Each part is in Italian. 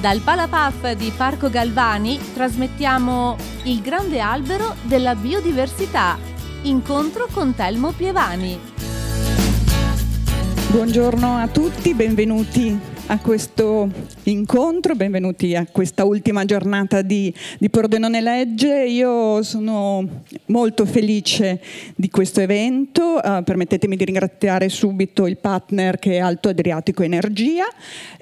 Dal Palapaf di Parco Galvani trasmettiamo Il grande albero della biodiversità. Incontro con Telmo Pievani. Buongiorno a tutti, benvenuti a questo incontro, benvenuti a questa ultima giornata di, di Pordenone Legge. Io sono molto felice di questo evento, uh, permettetemi di ringraziare subito il partner che è Alto Adriatico Energia.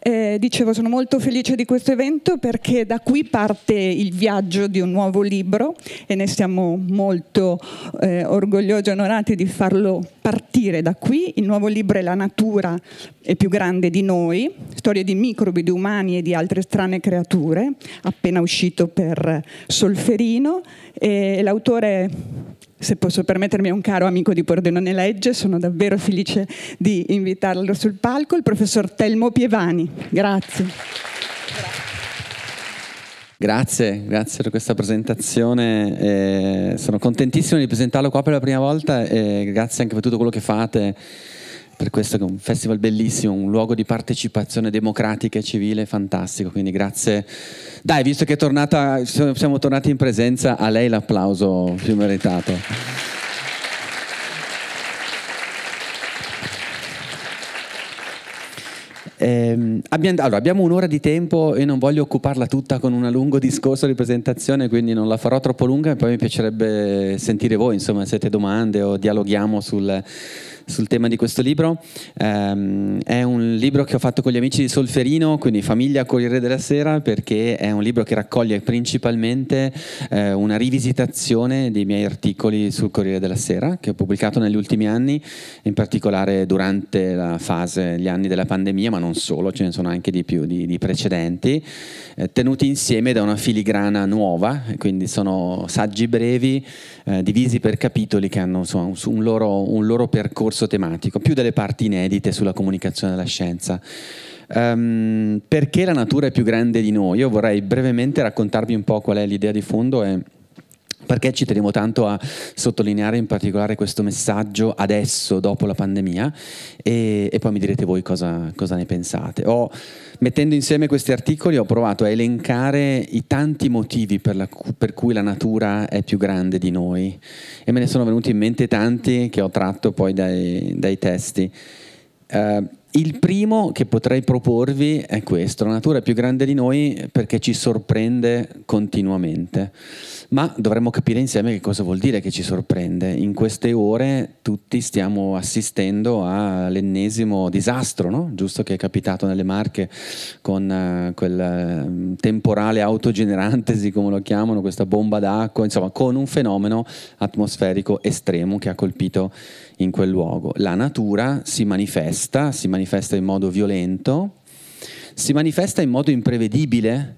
Eh, dicevo, sono molto felice di questo evento perché da qui parte il viaggio di un nuovo libro e ne siamo molto eh, orgogliosi e onorati di farlo partire da qui. Il nuovo libro è La natura è più grande di noi, storie di microbi, di umani e di altre strane creature, appena uscito per Solferino. E l'autore se posso permettermi, è un caro amico di Pordenone Legge, sono davvero felice di invitarlo sul palco, il professor Telmo Pievani. Grazie. Grazie, grazie per questa presentazione. Eh, sono contentissimo di presentarlo qua per la prima volta e grazie anche per tutto quello che fate per questo che è un festival bellissimo, un luogo di partecipazione democratica e civile fantastico, quindi grazie. Dai, visto che tornata, siamo tornati in presenza, a lei l'applauso più meritato. Eh, abbiamo, allora, abbiamo un'ora di tempo e non voglio occuparla tutta con un lungo discorso di presentazione, quindi non la farò troppo lunga e poi mi piacerebbe sentire voi, insomma, se avete domande o dialoghiamo sul, sul tema di questo libro. Um, è un libro che ho fatto con gli amici di Solferino, quindi Famiglia Corriere della Sera, perché è un libro che raccoglie principalmente eh, una rivisitazione dei miei articoli sul Corriere della Sera, che ho pubblicato negli ultimi anni, in particolare durante la fase, gli anni della pandemia, ma non solo, ce ne sono anche di più, di, di precedenti, eh, tenuti insieme da una filigrana nuova, quindi sono saggi brevi, eh, divisi per capitoli che hanno insomma, un, loro, un loro percorso discorso tematico, più delle parti inedite sulla comunicazione della scienza. Um, perché la natura è più grande di noi? Io vorrei brevemente raccontarvi un po' qual è l'idea di fondo e perché ci teniamo tanto a sottolineare in particolare questo messaggio adesso, dopo la pandemia, e, e poi mi direte voi cosa, cosa ne pensate. Ho, mettendo insieme questi articoli ho provato a elencare i tanti motivi per, la, per, cui la natura è più grande di noi e me ne sono venuti in mente tanti che ho tratto poi dai, dai testi. Uh, il primo che potrei proporvi è questo, la natura è più grande di noi perché ci sorprende continuamente, ma dovremmo capire insieme che cosa vuol dire che ci sorprende. In queste ore tutti stiamo assistendo all'ennesimo disastro, no? giusto che è capitato nelle Marche con uh, quel uh, temporale autogenerantesi, come lo chiamano, questa bomba d'acqua, insomma con un fenomeno atmosferico estremo che ha colpito in quel luogo. La natura si manifesta, si manifesta in modo violento, si manifesta in modo imprevedibile.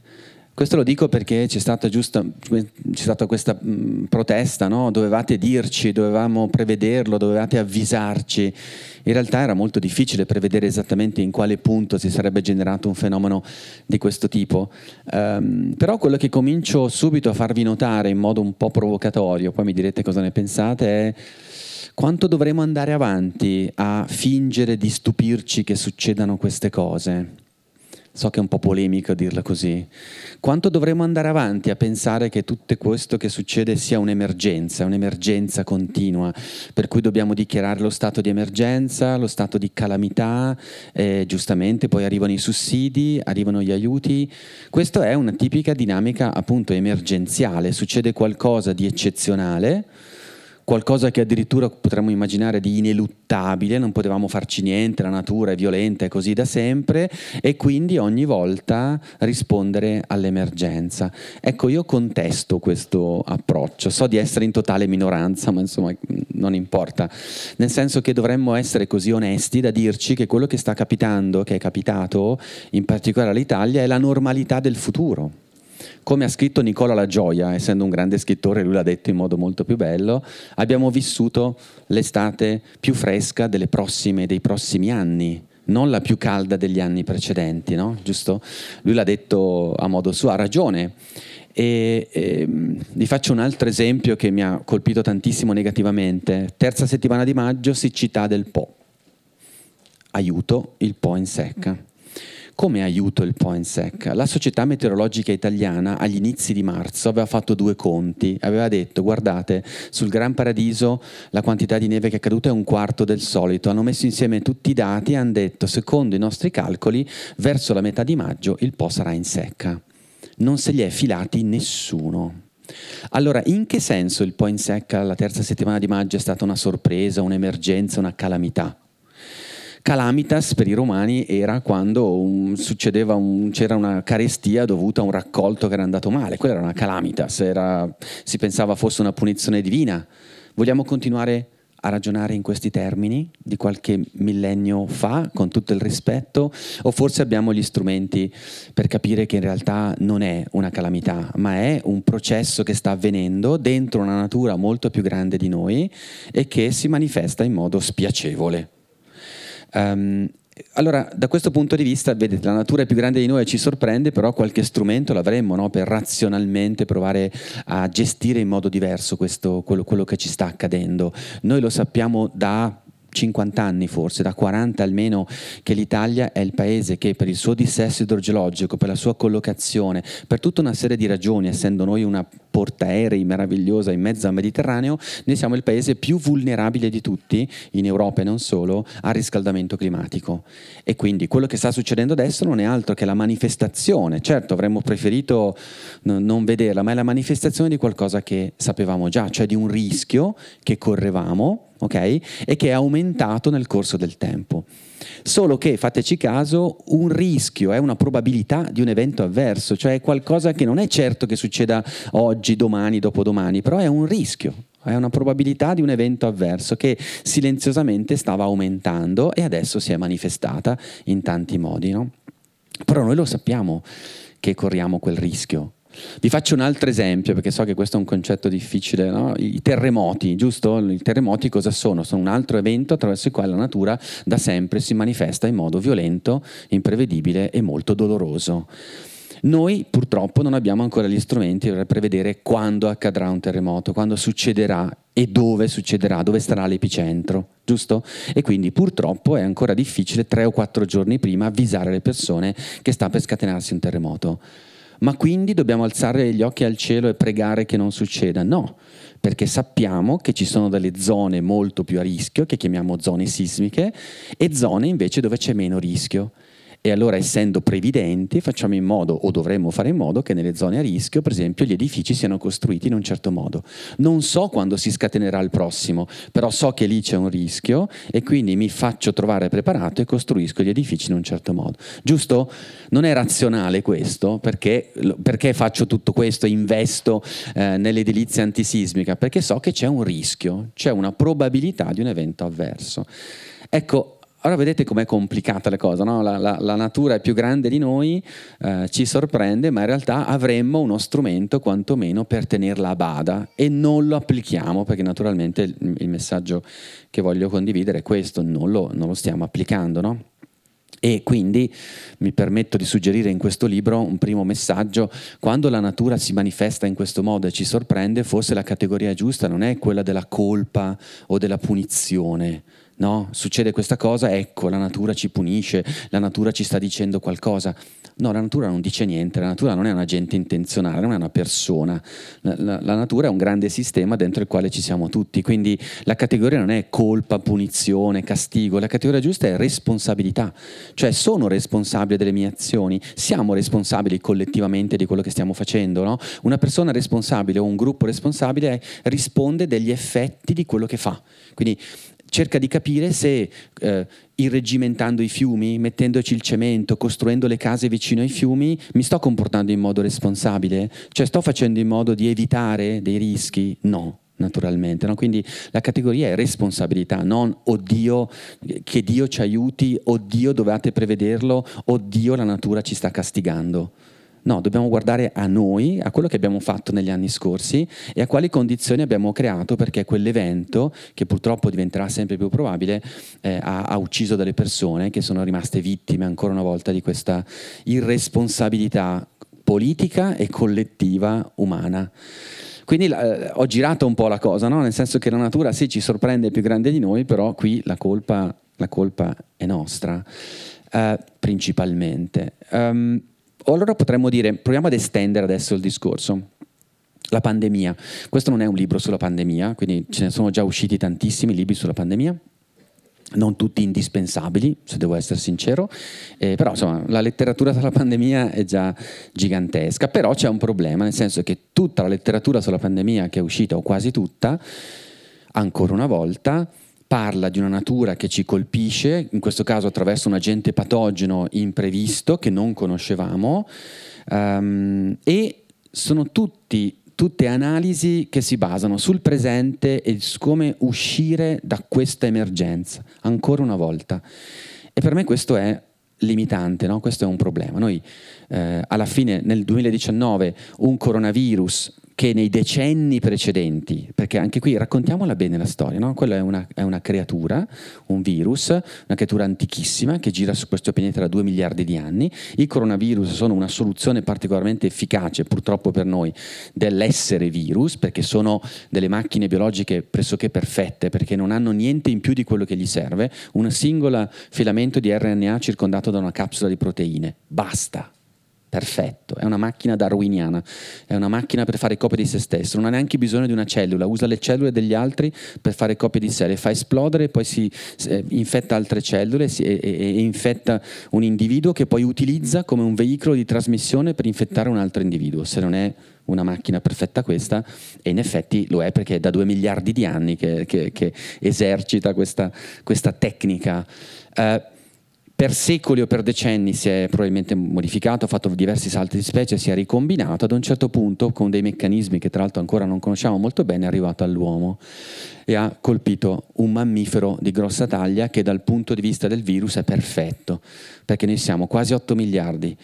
Questo lo dico perché c'è stata, giusta, c'è stata questa mh, protesta, no? dovevate dirci, dovevamo prevederlo, dovevate avvisarci. In realtà era molto difficile prevedere esattamente in quale punto si sarebbe generato un fenomeno di questo tipo. Um, però quello che comincio subito a farvi notare in modo un po' provocatorio, poi mi direte cosa ne pensate, è quanto dovremo andare avanti a fingere di stupirci che succedano queste cose? So che è un po' polemico dirla così. Quanto dovremo andare avanti a pensare che tutto questo che succede sia un'emergenza, un'emergenza continua, per cui dobbiamo dichiarare lo stato di emergenza, lo stato di calamità, eh, giustamente poi arrivano i sussidi, arrivano gli aiuti. Questa è una tipica dinamica appunto emergenziale, succede qualcosa di eccezionale qualcosa che addirittura potremmo immaginare di ineluttabile, non potevamo farci niente, la natura è violenta e così da sempre e quindi ogni volta rispondere all'emergenza. Ecco, io contesto questo approccio, so di essere in totale minoranza, ma insomma non importa, nel senso che dovremmo essere così onesti da dirci che quello che sta capitando, che è capitato in particolare all'Italia, è la normalità del futuro come ha scritto Nicola La Gioia, essendo un grande scrittore, lui l'ha detto in modo molto più bello, abbiamo vissuto l'estate più fresca prossime, dei prossimi anni, non la più calda degli anni precedenti, no? Giusto? Lui l'ha detto a modo suo, ha ragione. E, e, vi faccio un altro esempio che mi ha colpito tantissimo negativamente. Terza settimana di maggio, siccità del Po. Aiuto, il Po in secca come aiuto il point sec? La società meteorologica italiana agli inizi di marzo aveva fatto due conti, aveva detto guardate sul Gran Paradiso la quantità di neve che è caduta è un quarto del solito, hanno messo insieme tutti i dati e hanno detto secondo i nostri calcoli verso la metà di maggio il Po sarà in secca. Non se li è filati nessuno. Allora, in che senso il Po in secca la terza settimana di maggio è stata una sorpresa, un'emergenza, una calamità? Calamitas per i romani era quando un, un, c'era una carestia dovuta a un raccolto che era andato male, quella era una calamitas, era, si pensava fosse una punizione divina. Vogliamo continuare a ragionare in questi termini di qualche millennio fa, con tutto il rispetto, o forse abbiamo gli strumenti per capire che in realtà non è una calamità, ma è un processo che sta avvenendo dentro una natura molto più grande di noi e che si manifesta in modo spiacevole. Um, allora, da questo punto di vista, vedete, la natura è più grande di noi e ci sorprende, però qualche strumento l'avremmo no? per razionalmente provare a gestire in modo diverso questo, quello, quello che ci sta accadendo. Noi lo sappiamo da 50 anni forse, da 40 almeno, che l'Italia è il paese che per il suo dissesto idrogeologico, per la sua collocazione, per tutta una serie di ragioni, essendo noi una portaerei meravigliosa in mezzo al Mediterraneo, noi siamo il paese più vulnerabile di tutti, in Europa e non solo, al riscaldamento climatico. E quindi quello che sta succedendo adesso non è altro che la manifestazione, certo avremmo preferito non vederla, ma è la manifestazione di qualcosa che sapevamo già, cioè di un rischio che correvamo ok? E che è aumentato nel corso del tempo. Solo che, fateci caso, un rischio è una probabilità di un evento avverso, cioè qualcosa che non è certo che succeda oggi, domani, dopodomani, però è un rischio, è una probabilità di un evento avverso che silenziosamente stava aumentando e adesso si è manifestata in tanti modi. No? Però noi lo sappiamo che corriamo quel rischio. Vi faccio un altro esempio perché so che questo è un concetto difficile. No? I terremoti, giusto? I terremoti cosa sono? Sono un altro evento attraverso il quale la natura da sempre si manifesta in modo violento, imprevedibile e molto doloroso. Noi purtroppo non abbiamo ancora gli strumenti per prevedere quando accadrà un terremoto, quando succederà e dove succederà, dove starà l'epicentro, giusto? E quindi purtroppo è ancora difficile tre o quattro giorni prima avvisare le persone che sta per scatenarsi un terremoto ma quindi dobbiamo alzare gli occhi al cielo e pregare che non succeda? No, perché sappiamo che ci sono delle zone molto più a rischio, che chiamiamo zone sismiche, e zone invece dove c'è meno rischio. E allora, essendo previdenti, facciamo in modo, o dovremmo fare in modo, che nelle zone a rischio, per esempio, gli edifici siano costruiti in un certo modo. Non so quando si scatenerà il prossimo, però so che lì c'è un rischio e quindi mi faccio trovare preparato e costruisco gli edifici in un certo modo. Giusto? Non è razionale questo, perché, perché faccio tutto questo e investo eh, nell'edilizia antisismica? Perché so che c'è un rischio, c'è una probabilità di un evento avverso. Ecco, Ora vedete com'è complicata la cosa, no? la, la, la, natura è più grande di noi, eh, ci sorprende, ma in realtà avremmo uno strumento quantomeno per tenerla a bada e non lo applichiamo perché naturalmente il, il messaggio che voglio condividere è questo, non lo, non lo stiamo applicando. No? E quindi mi permetto di suggerire in questo libro un primo messaggio, quando la natura si manifesta in questo modo e ci sorprende, forse la categoria giusta non è quella della colpa o della punizione, no? Succede questa cosa, ecco, la natura ci punisce, la natura ci sta dicendo qualcosa. No, la natura non dice niente, la natura non è un agente intenzionale, non è una persona. La, la, la, natura è un grande sistema dentro il quale ci siamo tutti, quindi la categoria non è colpa, punizione, castigo, la categoria giusta è responsabilità, cioè sono responsabile delle mie azioni, siamo responsabili collettivamente di quello che stiamo facendo. No? Una persona responsabile o un gruppo responsabile risponde degli effetti di quello che fa. Quindi cerca di capire se eh, irreggimentando i fiumi, mettendoci il cemento, costruendo le case vicino ai fiumi, mi sto comportando in modo responsabile? Cioè sto facendo in modo di evitare dei rischi? No naturalmente. No? Quindi la categoria è responsabilità, non oddio, che Dio ci aiuti, oddio dovete prevederlo, oddio la natura ci sta castigando. No, dobbiamo guardare a noi, a quello che abbiamo fatto negli anni scorsi e a quali condizioni abbiamo creato perché quell'evento, che purtroppo diventerà sempre più probabile, eh, ha, ha, ucciso delle persone che sono rimaste vittime ancora una volta di questa irresponsabilità politica e collettiva umana. Quindi eh, ho girato un po' la cosa, no? nel senso che la natura sì ci sorprende più grande di noi, però qui la colpa, la colpa è nostra. uh, principalmente. Um, allora potremmo dire, proviamo ad estendere adesso il discorso. La pandemia. Questo non è un libro sulla pandemia, quindi ce ne sono già usciti tantissimi libri sulla pandemia non tutti indispensabili, se devo essere sincero, eh, però insomma la letteratura sulla pandemia è già gigantesca, però c'è un problema, nel senso che tutta la letteratura sulla pandemia che è uscita, o quasi tutta, ancora una volta, parla di una natura che ci colpisce, in questo caso attraverso un agente patogeno imprevisto che non conoscevamo, um, e sono tutti tutte analisi che si basano sul presente e su come uscire da questa emergenza, ancora una volta. E per me questo è limitante, no? questo è un problema. Noi eh, alla fine nel 2019 un coronavirus che nei decenni precedenti, perché anche qui raccontiamola bene la storia, no? quella è una, è una, creatura, un virus, una creatura antichissima che gira su questo pianeta da 2 miliardi di anni, i coronavirus sono una soluzione particolarmente efficace purtroppo per noi dell'essere virus, perché sono delle macchine biologiche pressoché perfette, perché non hanno niente in più di quello che gli serve, un singolo filamento di RNA circondato da una capsula di proteine, basta perfetto, è una macchina darwiniana, è una macchina per fare copie di se stesso, non ha neanche bisogno di una cellula, usa le cellule degli altri per fare copie di sé, le fa esplodere, poi si eh, infetta altre cellule si, e, e, e, infetta un individuo che poi utilizza come un veicolo di trasmissione per infettare un altro individuo, se non è una macchina perfetta questa, e in effetti lo è perché è da due miliardi di anni che, che, che esercita questa, questa tecnica. Uh, per secoli o per decenni si è probabilmente modificato, ha fatto diversi salti di specie, si è ricombinato, ad un certo punto con dei meccanismi che tra l'altro ancora non conosciamo molto bene è arrivato all'uomo e ha colpito un mammifero di grossa taglia che dal punto di vista del virus è perfetto, perché noi siamo quasi 8 miliardi,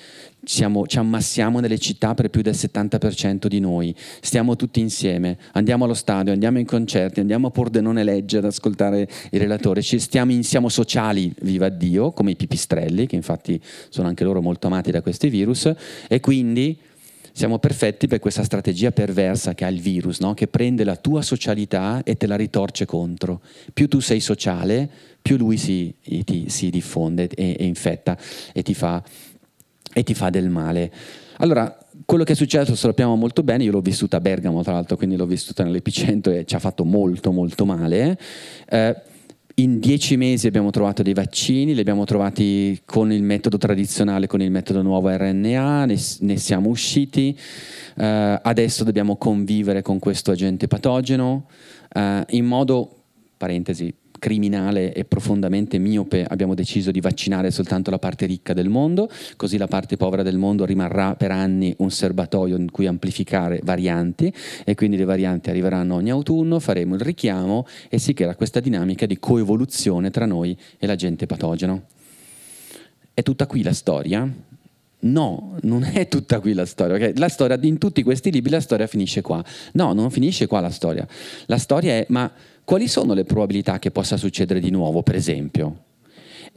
siamo, ci ammassiamo nelle città per più del 70% di noi, stiamo tutti insieme, andiamo allo stadio, andiamo in concerti, andiamo a Pordenone Legge ad ascoltare i relatori, ci stiamo, in, siamo sociali, viva Dio, come i pipistrelli, che infatti sono anche loro molto amati da questi virus, e quindi siamo perfetti per questa strategia perversa che ha il virus, no? che prende la tua socialità e te la ritorce contro. Più tu sei sociale, più lui si, ti, si diffonde e, e infetta e ti, fa, e ti fa del male. Allora, quello che è successo lo sappiamo molto bene, io l'ho vissuta a Bergamo tra l'altro, quindi l'ho vissuta nell'epicentro e ci ha fatto molto molto male. Eh, in dieci mesi abbiamo trovato dei vaccini, li abbiamo trovati con il metodo tradizionale, con il metodo nuovo RNA, ne, ne siamo usciti. Uh, adesso dobbiamo convivere con questo agente patogeno uh, in modo, parentesi, criminale e profondamente miope abbiamo deciso di vaccinare soltanto la parte ricca del mondo, così la parte povera del mondo rimarrà per anni un serbatoio in cui amplificare varianti e quindi le varianti arriveranno ogni autunno, faremo il richiamo e si crea questa dinamica di coevoluzione tra noi e l'agente patogeno. È tutta qui la storia? No, non è tutta qui la storia. Okay? La storia, in tutti questi libri la storia finisce qua. No, non finisce qua la storia. La storia è, ma quali sono le probabilità che possa succedere di nuovo, per esempio?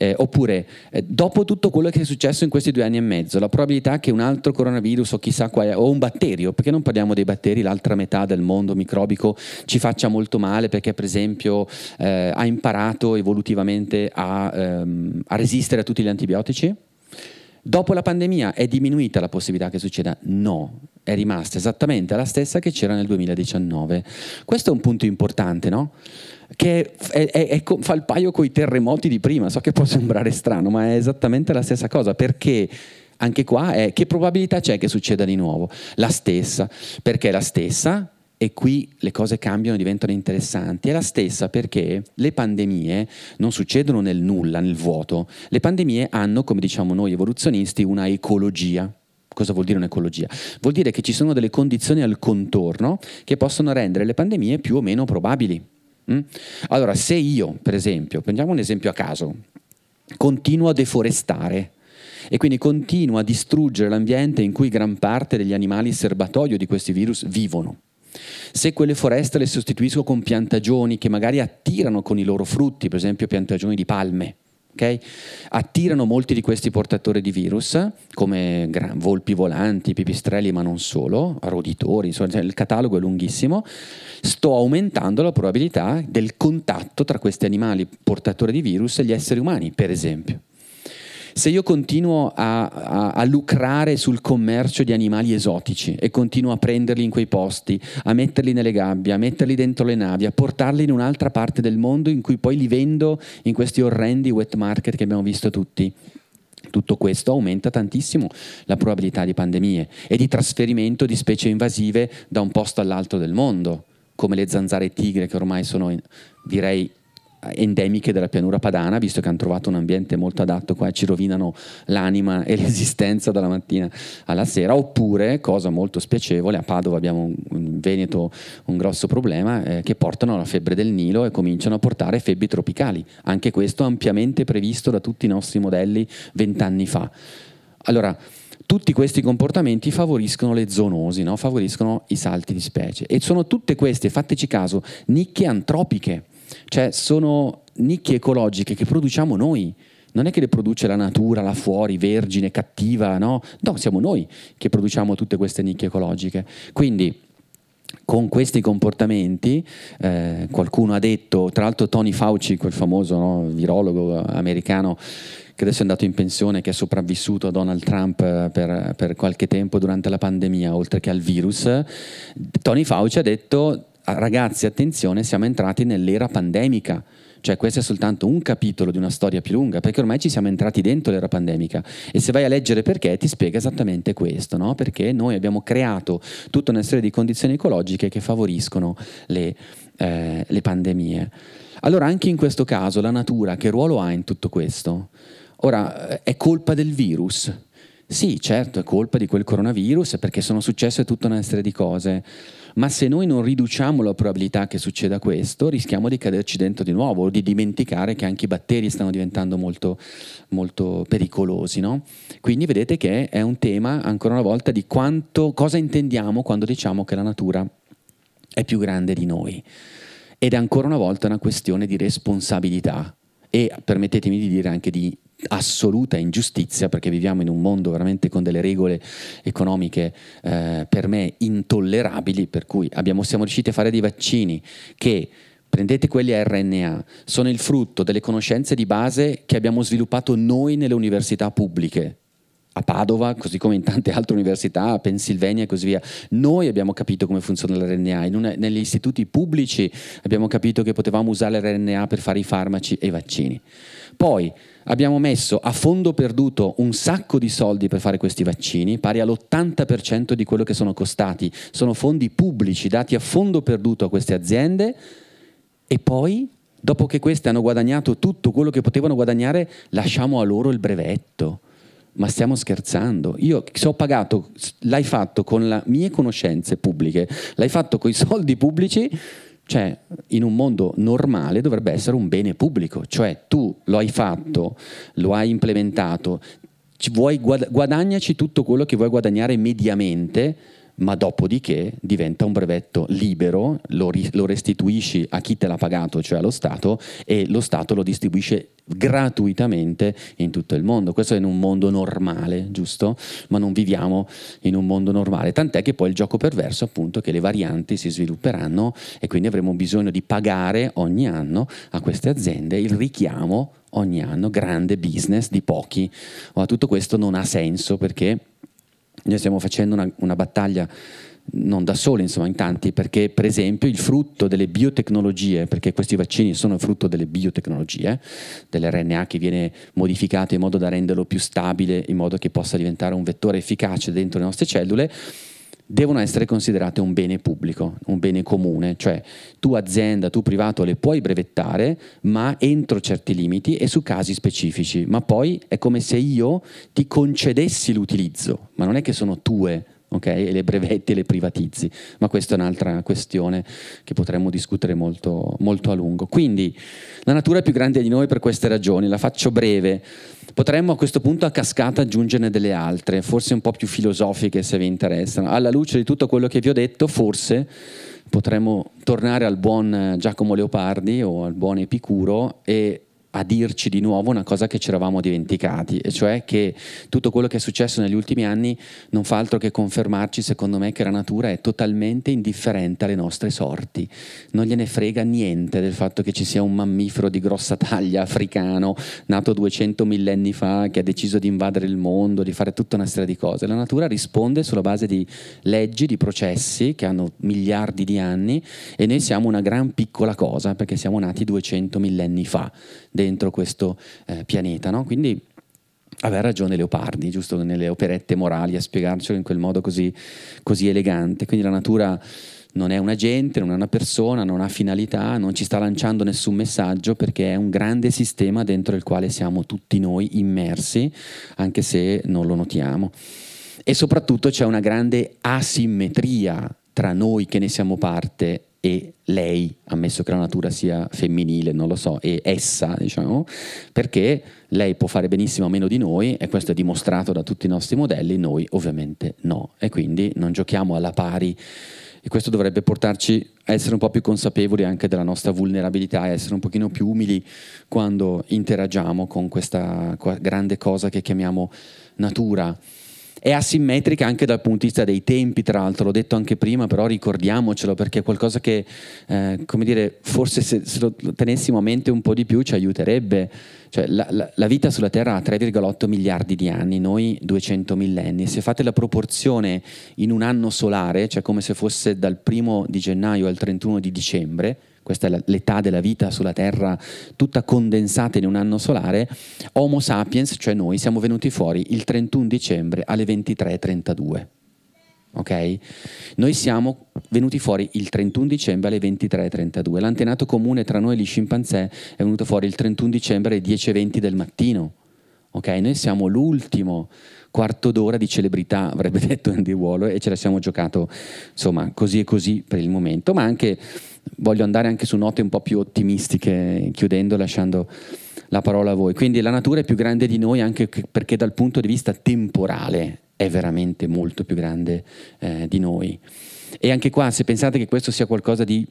Eh, oppure, eh, dopo tutto quello che è successo in questi due anni e mezzo, la probabilità che un altro coronavirus o chissà quale, o un batterio, perché non parliamo dei batteri, l'altra metà del mondo microbico ci faccia molto male perché per esempio eh, ha imparato evolutivamente a, ehm, a resistere a tutti gli antibiotici? Dopo la pandemia è diminuita la possibilità che succeda? No, è rimasta esattamente la stessa che c'era nel 2019. Questo è un punto importante, no? Che è, è, è, fa il paio con i terremoti di prima. So che può sembrare strano, ma è esattamente la stessa cosa perché anche qua è che probabilità c'è che succeda di nuovo? La stessa. Perché la stessa? E qui le cose cambiano diventano interessanti. È la stessa perché le pandemie non succedono nel nulla, nel vuoto. Le pandemie hanno, come diciamo noi evoluzionisti, una ecologia. Cosa vuol dire un'ecologia? Vuol dire che ci sono delle condizioni al contorno che possono rendere le pandemie più o meno probabili. Mm? Allora, se io, per esempio, prendiamo un esempio a caso, continuo a deforestare, e quindi continuo a distruggere l'ambiente in cui gran parte degli animali serbatoio di questi virus vivono. Se quelle foreste le sostituisco con piantagioni che magari attirano con i loro frutti, per esempio piantagioni di palme, Okay? attirano molti di questi portatori di virus, come volpi volanti, pipistrelli, ma non solo, roditori, insomma, il catalogo è lunghissimo. Sto aumentando la probabilità del contatto tra questi animali portatori di virus e gli esseri umani, per esempio. Se io continuo a, a, a, lucrare sul commercio di animali esotici e continuo a prenderli in quei posti, a metterli nelle gabbie, a metterli dentro le navi, a portarli in un'altra parte del mondo in cui poi li vendo in questi orrendi wet market che abbiamo visto tutti, tutto questo aumenta tantissimo la probabilità di pandemie e di trasferimento di specie invasive da un posto all'altro del mondo, come le zanzare tigre che ormai sono, direi, endemiche della pianura padana, visto che hanno trovato un ambiente molto adatto qua e ci rovinano l'anima e l'esistenza dalla mattina alla sera, oppure, cosa molto spiacevole, a Padova abbiamo in Veneto un grosso problema, eh, che portano la febbre del Nilo e cominciano a portare febbri tropicali, anche questo ampiamente previsto da tutti i nostri modelli vent'anni fa. Allora, tutti questi comportamenti favoriscono le zoonosi, no? favoriscono i salti di specie e sono tutte queste, fateci caso, nicchie antropiche cioè sono nicchie ecologiche che produciamo noi. Non è che le produce la natura là fuori, vergine, cattiva, no? No, siamo noi che produciamo tutte queste nicchie ecologiche. Quindi con questi comportamenti, eh, qualcuno ha detto, tra l'altro Tony Fauci, quel famoso no, virologo americano che adesso è andato in pensione, che è sopravvissuto a Donald Trump eh, per, per qualche tempo durante la pandemia, oltre che al virus, Tony Fauci ha detto ragazzi, attenzione, siamo entrati nell'era pandemica. Cioè questo è soltanto un capitolo di una storia più lunga, perché ormai ci siamo entrati dentro l'era pandemica e se vai a leggere perché ti spiega esattamente questo, no? perché noi abbiamo creato tutta una serie di condizioni ecologiche che favoriscono le, eh, le pandemie. Allora anche in questo caso la natura che ruolo ha in tutto questo? Ora è colpa del virus? Sì, certo, è colpa di quel coronavirus perché sono successe tutta una serie di cose ma se noi non riduciamo la probabilità che succeda questo, rischiamo di caderci dentro di nuovo o di dimenticare che anche i batteri stanno diventando molto, molto pericolosi. No? Quindi vedete che è un tema, ancora una volta, di quanto, cosa intendiamo quando diciamo che la natura è più grande di noi. Ed è ancora una volta una questione di responsabilità e, permettetemi di dire, anche di assoluta ingiustizia perché viviamo in un mondo veramente con delle regole economiche eh, per me intollerabili per cui abbiamo, siamo riusciti a fare dei vaccini che prendete quelli a RNA sono il frutto delle conoscenze di base che abbiamo sviluppato noi nelle università pubbliche a Padova, così come in tante altre università, a Pennsylvania e così via. Noi abbiamo capito come funziona l'RNA, una, negli istituti pubblici abbiamo capito che potevamo usare l'RNA per fare i farmaci e i vaccini. Poi abbiamo messo a fondo perduto un sacco di soldi per fare questi vaccini, pari all'80% di quello che sono costati. Sono fondi pubblici dati a fondo perduto a queste aziende e poi, dopo che queste hanno guadagnato tutto quello che potevano guadagnare, lasciamo a loro il brevetto. Ma stiamo scherzando? Io se ho pagato, l'hai fatto con le mie conoscenze pubbliche, l'hai fatto con i soldi pubblici, cioè, in un mondo normale dovrebbe essere un bene pubblico, cioè tu lo hai fatto, lo hai implementato, vuoi guadagnaci tutto quello che vuoi guadagnare mediamente ma dopodiché diventa un brevetto libero, lo, ri- lo, restituisci a chi te l'ha pagato, cioè allo Stato, e lo Stato lo distribuisce gratuitamente in tutto il mondo. Questo è in un mondo normale, giusto? Ma non viviamo in un mondo normale, tant'è che poi il gioco perverso appunto che le varianti si svilupperanno e quindi avremo bisogno di pagare ogni anno a queste aziende il richiamo ogni anno, grande business di pochi. Ma tutto questo non ha senso perché noi stiamo facendo una, una battaglia non da soli, insomma, in tanti, perché per esempio il frutto delle biotecnologie, perché questi vaccini sono il frutto delle biotecnologie, dell'RNA che viene modificato in modo da renderlo più stabile, in modo che possa diventare un vettore efficace dentro le nostre cellule, devono essere considerate un bene pubblico, un bene comune, cioè tu azienda, tu privato le puoi brevettare, ma entro certi limiti e su casi specifici, ma poi è come se io ti concedessi l'utilizzo, ma non è che sono tue Okay? e le brevetti e le privatizzi, ma questa è un'altra questione che potremmo discutere molto, molto a lungo. Quindi la natura è più grande di noi per queste ragioni, la faccio breve. Potremmo a questo punto a cascata aggiungerne delle altre, forse un po' più filosofiche se vi interessano. Alla luce di tutto quello che vi ho detto, forse potremmo tornare al buon Giacomo Leopardi o al buon Epicuro e a dirci di nuovo una cosa che ci eravamo dimenticati, e cioè che tutto quello che è successo negli ultimi anni non fa altro che confermarci, secondo me, che la natura è totalmente indifferente alle nostre sorti. Non gliene frega niente del fatto che ci sia un mammifero di grossa taglia africano, nato 200 millenni fa, che ha deciso di invadere il mondo, di fare tutta una serie di cose. La natura risponde sulla base di leggi, di processi che hanno miliardi di anni e noi siamo una gran piccola cosa perché siamo nati 200 millenni fa dentro questo eh, pianeta. No? Quindi aveva ragione Leopardi, giusto nelle operette morali, a spiegarcelo in quel modo così, così elegante. Quindi la natura non è un agente, non è una persona, non ha finalità, non ci sta lanciando nessun messaggio perché è un grande sistema dentro il quale siamo tutti noi immersi, anche se non lo notiamo. E soprattutto c'è una grande asimmetria tra noi che ne siamo parte e lei, ammesso che la natura sia femminile, non lo so, e essa, diciamo, perché lei può fare benissimo a meno di noi e questo è dimostrato da tutti i nostri modelli, noi ovviamente no. E quindi non giochiamo alla pari e questo dovrebbe portarci a essere un po' più consapevoli anche della nostra vulnerabilità e essere un pochino più umili quando interagiamo con questa grande cosa che chiamiamo natura è asimmetrica anche dal punto di vista dei tempi, tra l'altro, l'ho detto anche prima, però ricordiamocelo perché è qualcosa che, eh, come dire, forse se, se, lo tenessimo a mente un po' di più ci aiuterebbe. Cioè, la, la, la, vita sulla Terra ha 3,8 miliardi di anni, noi 200 millenni. Se fate la proporzione in un anno solare, cioè come se fosse dal primo di gennaio al 31 di dicembre, questa è l'età della vita sulla Terra tutta condensata in un anno solare, Homo sapiens, cioè noi, siamo venuti fuori il 31 dicembre alle 23.32. Ok? Noi siamo venuti fuori il 31 dicembre alle 23.32. L'antenato comune tra noi e gli scimpanzé è venuto fuori il 31 dicembre alle 10.20 del mattino. Ok? Noi siamo l'ultimo quarto d'ora di celebrità, avrebbe detto Andy Waller, e ce la siamo giocato, insomma, così e così per il momento, ma anche voglio andare anche su note un po' più ottimistiche, chiudendo, lasciando la parola a voi. Quindi la natura è più grande di noi anche perché dal punto di vista temporale è veramente molto più grande eh, di noi. E anche qua, se pensate che questo sia qualcosa di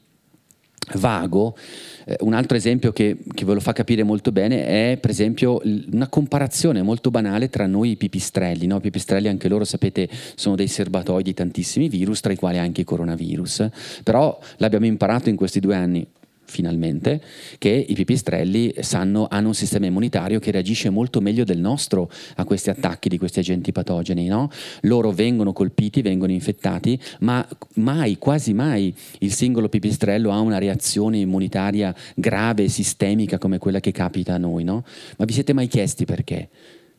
vago, eh, un altro esempio che, che, ve lo fa capire molto bene è per esempio una comparazione molto banale tra noi i pipistrelli. No? Pipistrelli anche loro sapete sono dei serbatoi di tantissimi virus, tra i quali anche i coronavirus, però l'abbiamo imparato in questi due anni finalmente, che i pipistrelli sanno, hanno un sistema immunitario che reagisce molto meglio del nostro a questi attacchi di questi agenti patogeni. No? Loro vengono colpiti, vengono infettati, ma mai, quasi mai, il singolo pipistrello ha una reazione immunitaria grave sistemica come quella che capita a noi. No? Ma vi siete mai chiesti perché?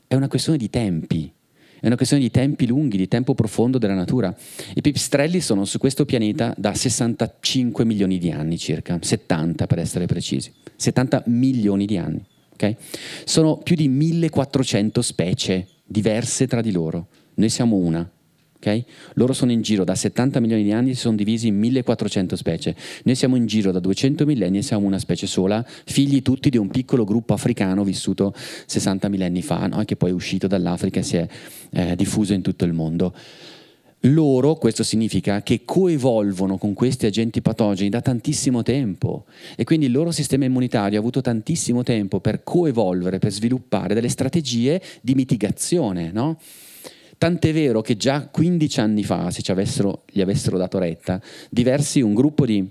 È una questione di tempi è una questione di tempi lunghi, di tempo profondo della natura. I pipistrelli sono su questo pianeta da 65 milioni di anni circa, 70 per essere precisi, 70 milioni di anni. Okay? Sono più di 1400 specie diverse tra di loro, noi siamo una. Okay? Loro sono in giro da 70 milioni di anni, si sono divisi in 1400 specie. Noi siamo in giro da 200 millenni e siamo una specie sola, figli tutti di un piccolo gruppo africano vissuto 60 millenni fa, no? che poi è uscito dall'Africa e si è eh, diffuso in tutto il mondo. Loro, questo significa che coevolvono con questi agenti patogeni da tantissimo tempo e quindi il loro sistema immunitario ha avuto tantissimo tempo per coevolvere, per sviluppare delle strategie di mitigazione, no? Tant'è vero che già 15 anni fa, se avessero, gli avessero dato retta, diversi, un gruppo di,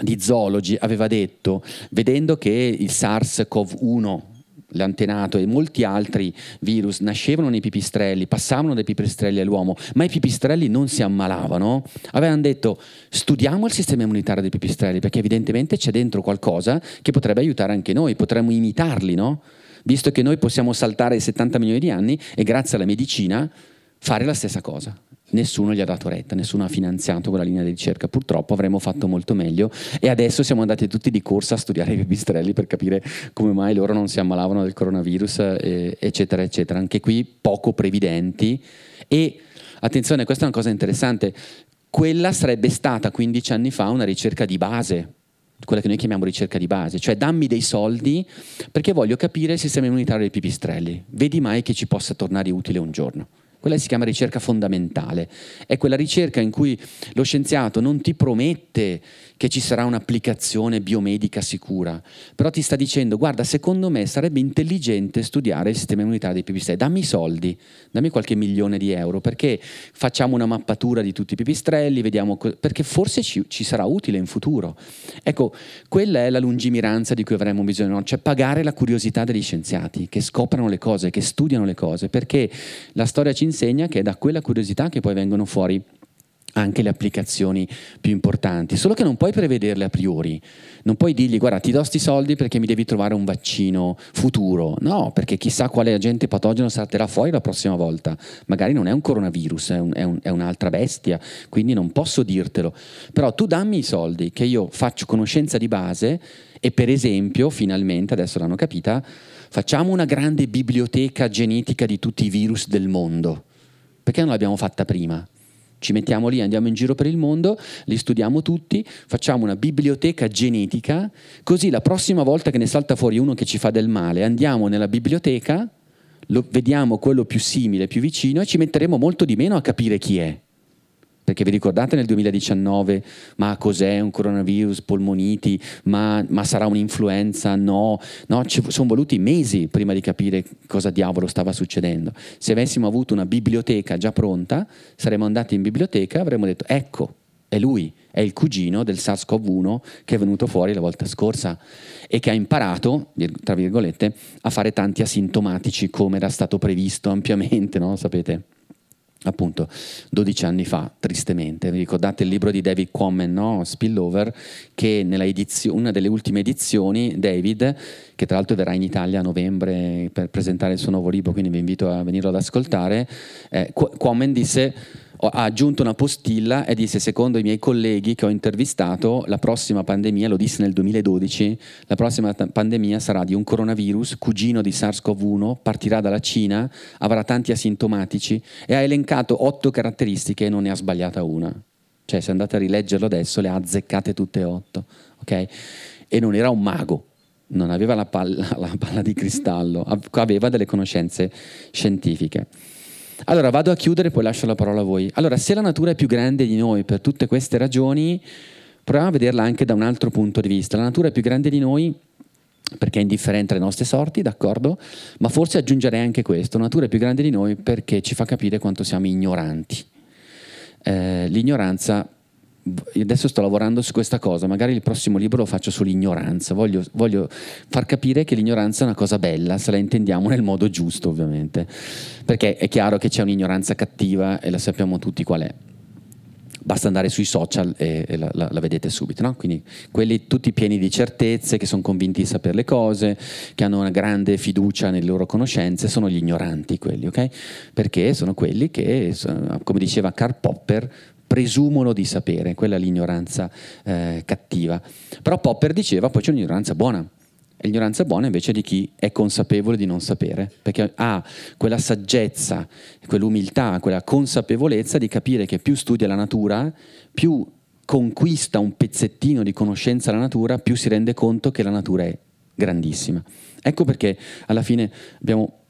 di zoologi aveva detto, vedendo che il SARS-CoV-1, l'antenato e molti altri virus nascevano nei pipistrelli, passavano dai pipistrelli all'uomo, ma i pipistrelli non si ammalavano, avevano detto studiamo il sistema immunitario dei pipistrelli perché evidentemente c'è dentro qualcosa che potrebbe aiutare anche noi, potremmo imitarli, no? Visto che noi possiamo saltare i 70 milioni di anni e grazie alla medicina fare la stessa cosa. Nessuno gli ha dato retta, nessuno ha finanziato quella linea di ricerca. Purtroppo avremmo fatto molto meglio e adesso siamo andati tutti di corsa a studiare i pipistrelli per capire come mai loro non si ammalavano del coronavirus, eh, eccetera, eccetera. Anche qui poco previdenti e attenzione, questa è una cosa interessante. Quella sarebbe stata 15 anni fa una ricerca di base, quella che noi chiamiamo ricerca di base, cioè dammi dei soldi perché voglio capire il sistema immunitario dei pipistrelli, vedi mai che ci possa tornare utile un giorno. Quella si chiama ricerca fondamentale. È quella ricerca in cui lo scienziato non ti promette che ci sarà un'applicazione biomedica sicura, però ti sta dicendo guarda, secondo me sarebbe intelligente studiare il sistema immunitario dei pipistrelli, dammi i soldi, dammi qualche milione di euro perché facciamo una mappatura di tutti i pipistrelli, vediamo co- perché forse ci, ci, sarà utile in futuro. Ecco, quella è la lungimiranza di cui avremo bisogno, no? cioè pagare la curiosità degli scienziati che scoprono le cose, che studiano le cose, perché la storia ci insegna che è da quella curiosità che poi vengono fuori anche le applicazioni più importanti, solo che non puoi prevederle a priori, non puoi dirgli guarda ti do sti soldi perché mi devi trovare un vaccino futuro, no, perché chissà quale agente patogeno salterà fuori la prossima volta, magari non è un coronavirus, è, un, è, un, è un'altra bestia, quindi non posso dirtelo, però tu dammi i soldi che io faccio conoscenza di base e per esempio, finalmente, adesso l'hanno capita, facciamo una grande biblioteca genetica di tutti i virus del mondo, perché non l'abbiamo fatta prima? Ci mettiamo lì, andiamo in giro per il mondo, li studiamo tutti, facciamo una biblioteca genetica, così la prossima volta che ne salta fuori uno che ci fa del male, andiamo nella biblioteca, lo, vediamo quello più simile, più vicino e ci metteremo molto di meno a capire chi è. Perché vi ricordate nel 2019, ma cos'è un coronavirus, polmoniti, ma, ma sarà un'influenza? No, no sono voluti mesi prima di capire cosa diavolo stava succedendo. Se avessimo avuto una biblioteca già pronta, saremmo andati in biblioteca e avremmo detto, ecco, è lui, è il cugino del SARS-CoV-1 che è venuto fuori la volta scorsa e che ha imparato, tra virgolette, a fare tanti asintomatici come era stato previsto ampiamente, no? Sapete? Appunto 12 anni fa, tristemente. Vi ricordate il libro di David Quammen, no? Spillover, che edizione, una delle ultime edizioni, David, che tra l'altro verrà in Italia a novembre per presentare il suo nuovo libro, quindi vi invito a venirlo ad ascoltare, eh, Quammen disse ha aggiunto una postilla e disse secondo i miei colleghi che ho intervistato la prossima pandemia, lo disse nel 2012, la prossima t- pandemia sarà di un coronavirus, cugino di SARS-CoV-1, partirà dalla Cina, avrà tanti asintomatici e ha elencato otto caratteristiche e non ne ha sbagliata una. Cioè se andate a rileggerlo adesso le ha azzeccate tutte e otto, ok? E non era un mago, non aveva la palla, la palla di cristallo, aveva delle conoscenze scientifiche. Allora vado a chiudere e poi lascio la parola a voi. Allora, se la natura è più grande di noi per tutte queste ragioni, proviamo a vederla anche da un altro punto di vista. La natura è più grande di noi perché è indifferente alle nostre sorti, d'accordo? Ma forse aggiungerei anche questo, la natura è più grande di noi perché ci fa capire quanto siamo ignoranti. Eh, l'ignoranza adesso sto lavorando su questa cosa, magari il prossimo libro lo faccio sull'ignoranza, voglio, voglio, far capire che l'ignoranza è una cosa bella, se la intendiamo nel modo giusto ovviamente, perché è chiaro che c'è un'ignoranza cattiva e la sappiamo tutti qual è. Basta andare sui social e, e la, la, la, vedete subito, no? Quindi quelli tutti pieni di certezze, che sono convinti di sapere le cose, che hanno una grande fiducia nelle loro conoscenze, sono gli ignoranti quelli, ok? Perché sono quelli che, come diceva Karl Popper, presumono di sapere, quella è l'ignoranza eh, cattiva. Però Popper diceva poi c'è un'ignoranza buona. E l'ignoranza buona invece di chi è consapevole di non sapere, perché ha quella saggezza, quell'umiltà, quella consapevolezza di capire che più studia la natura, più conquista un pezzettino di conoscenza della natura, più si rende conto che la natura è grandissima. Ecco perché alla fine abbiamo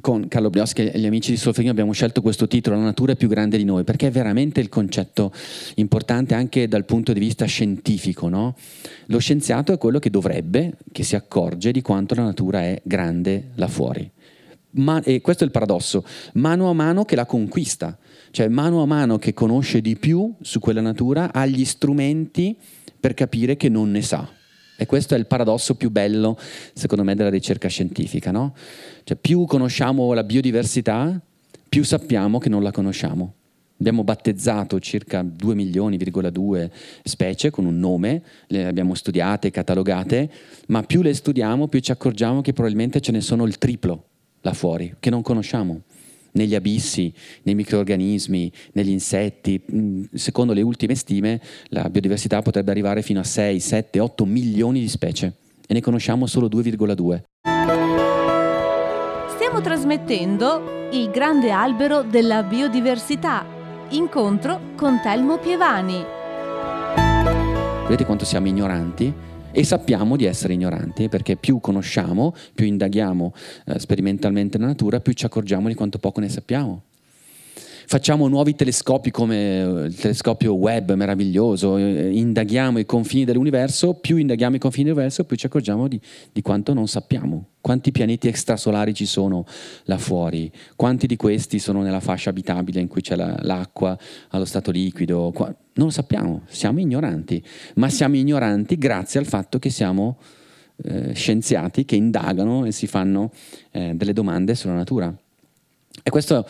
con Carlo Brioschi e gli amici di Solferino abbiamo scelto questo titolo, La natura è più grande di noi, perché è veramente il concetto importante anche dal punto di vista scientifico. No? Lo scienziato è quello che dovrebbe, che si accorge di quanto la natura è grande là fuori. Ma, e questo è il paradosso, mano a mano che la conquista, cioè mano a mano che conosce di più su quella natura, ha gli strumenti per capire che non ne sa. E questo è il paradosso più bello, secondo me, della ricerca scientifica. No? Cioè, più conosciamo la biodiversità, più sappiamo che non la conosciamo. Abbiamo battezzato circa 2 milioni,2 specie con un nome, le abbiamo studiate, catalogate, ma più le studiamo, più ci accorgiamo che probabilmente ce ne sono il triplo là fuori, che non conosciamo negli abissi, nei microorganismi, negli insetti. Mm, secondo le ultime stime la biodiversità potrebbe arrivare fino a 6, 7, 8 milioni di specie e ne conosciamo solo 2,2. Stiamo trasmettendo Il grande albero della biodiversità. Incontro con Telmo Pievani. Vedete quanto siamo ignoranti? E sappiamo di essere ignoranti perché più conosciamo, più indaghiamo eh, sperimentalmente la natura, più ci accorgiamo di quanto poco ne sappiamo. Facciamo nuovi telescopi come eh, il telescopio web meraviglioso, eh, indaghiamo i confini dell'universo, più indaghiamo i confini dell'universo, più ci accorgiamo di, di quanto non sappiamo. Quanti pianeti extrasolari ci sono là fuori? Quanti di questi sono nella fascia abitabile in cui c'è la, l'acqua allo stato liquido? Qua, non lo sappiamo, siamo ignoranti, ma siamo ignoranti grazie al fatto che siamo eh, scienziati che indagano e si fanno eh, delle domande sulla natura. E questo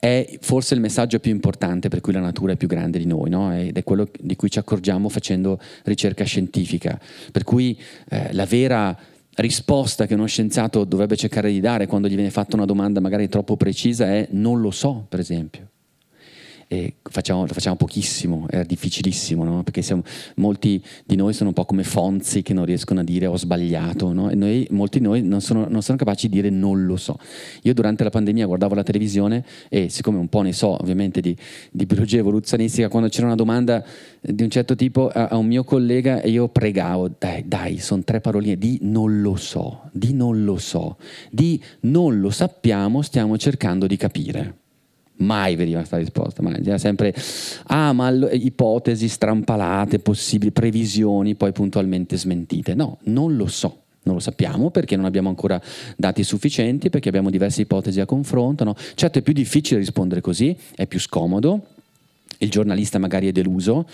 è forse il messaggio più importante per cui la natura è più grande di noi, no? ed è quello di cui ci accorgiamo facendo ricerca scientifica. Per cui eh, la vera risposta che uno scienziato dovrebbe cercare di dare quando gli viene fatta una domanda magari troppo precisa è non lo so, per esempio e facciamo, lo facciamo pochissimo, è difficilissimo, no? perché siamo, molti di noi sono un po' come Fonzi che non riescono a dire ho sbagliato, no? e noi, molti di noi non sono, non sono, capaci di dire non lo so. Io durante la pandemia guardavo la televisione e siccome un po' ne so ovviamente di, di biologia evoluzionistica, quando c'era una domanda di un certo tipo a, a un mio collega io pregavo, dai, dai, sono tre paroline, di non lo so, di non lo so, di non lo sappiamo, stiamo cercando di capire. Mai veniva questa risposta, mai. era sempre ah, ma l- ipotesi strampalate, possibili previsioni, poi puntualmente smentite. No, non lo so. Non lo sappiamo perché non abbiamo ancora dati sufficienti, perché abbiamo diverse ipotesi a confronto. No? Certo è più difficile rispondere così, è più scomodo, il giornalista magari è deluso,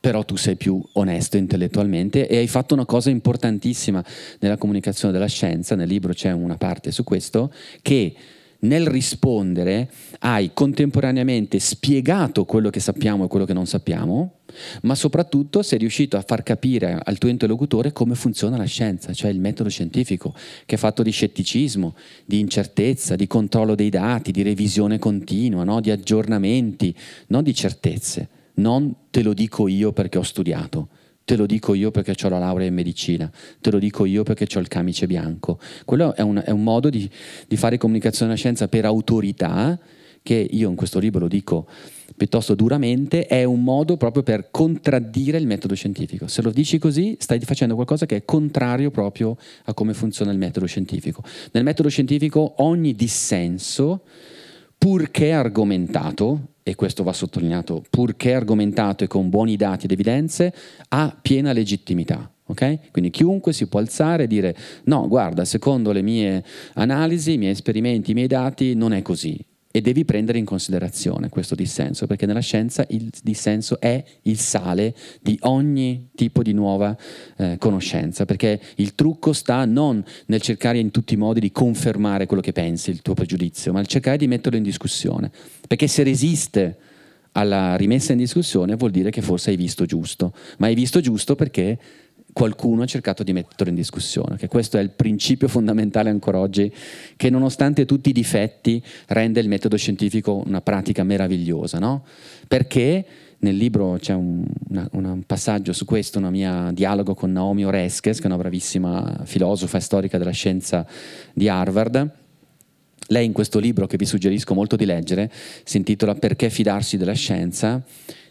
però tu sei più onesto intellettualmente e hai fatto una cosa importantissima nella comunicazione della scienza, nel libro c'è una parte su questo, che nel rispondere hai contemporaneamente spiegato quello che sappiamo e quello che non sappiamo, ma soprattutto sei riuscito a far capire al tuo interlocutore come funziona la scienza, cioè il metodo scientifico, che è fatto di scetticismo, di incertezza, di controllo dei dati, di revisione continua, no? di aggiornamenti, non di certezze. Non te lo dico io perché ho studiato Te lo dico io perché ho la laurea in medicina, te lo dico io perché ho il camice bianco. Quello è un, è un modo di, di, fare comunicazione della scienza per autorità, che io in questo libro lo dico piuttosto duramente, è un modo proprio per contraddire il metodo scientifico. Se lo dici così, stai facendo qualcosa che è contrario proprio a come funziona il metodo scientifico. Nel metodo scientifico ogni dissenso, purché argomentato, e questo va sottolineato, purché argomentato e con buoni dati ed evidenze, ha piena legittimità. Okay? Quindi chiunque si può alzare e dire no, guarda, secondo le mie analisi, i miei esperimenti, i miei dati, non è così e devi prendere in considerazione questo dissenso, perché nella scienza il dissenso è il sale di ogni tipo di nuova eh, conoscenza, perché il trucco sta non nel cercare in tutti i modi di confermare quello che pensi, il tuo pregiudizio, ma nel cercare di metterlo in discussione, perché se resiste alla rimessa in discussione vuol dire che forse hai visto giusto, ma hai visto giusto perché qualcuno ha cercato di metterlo in discussione, che questo è il principio fondamentale ancora oggi, che nonostante tutti i difetti rende il metodo scientifico una pratica meravigliosa, no? Perché nel libro c'è un, una, un, passaggio su questo, un mio dialogo con Naomi Oreskes, che è una bravissima filosofa e storica della scienza di Harvard. Lei in questo libro, che vi suggerisco molto di leggere, si intitola Perché fidarsi della scienza,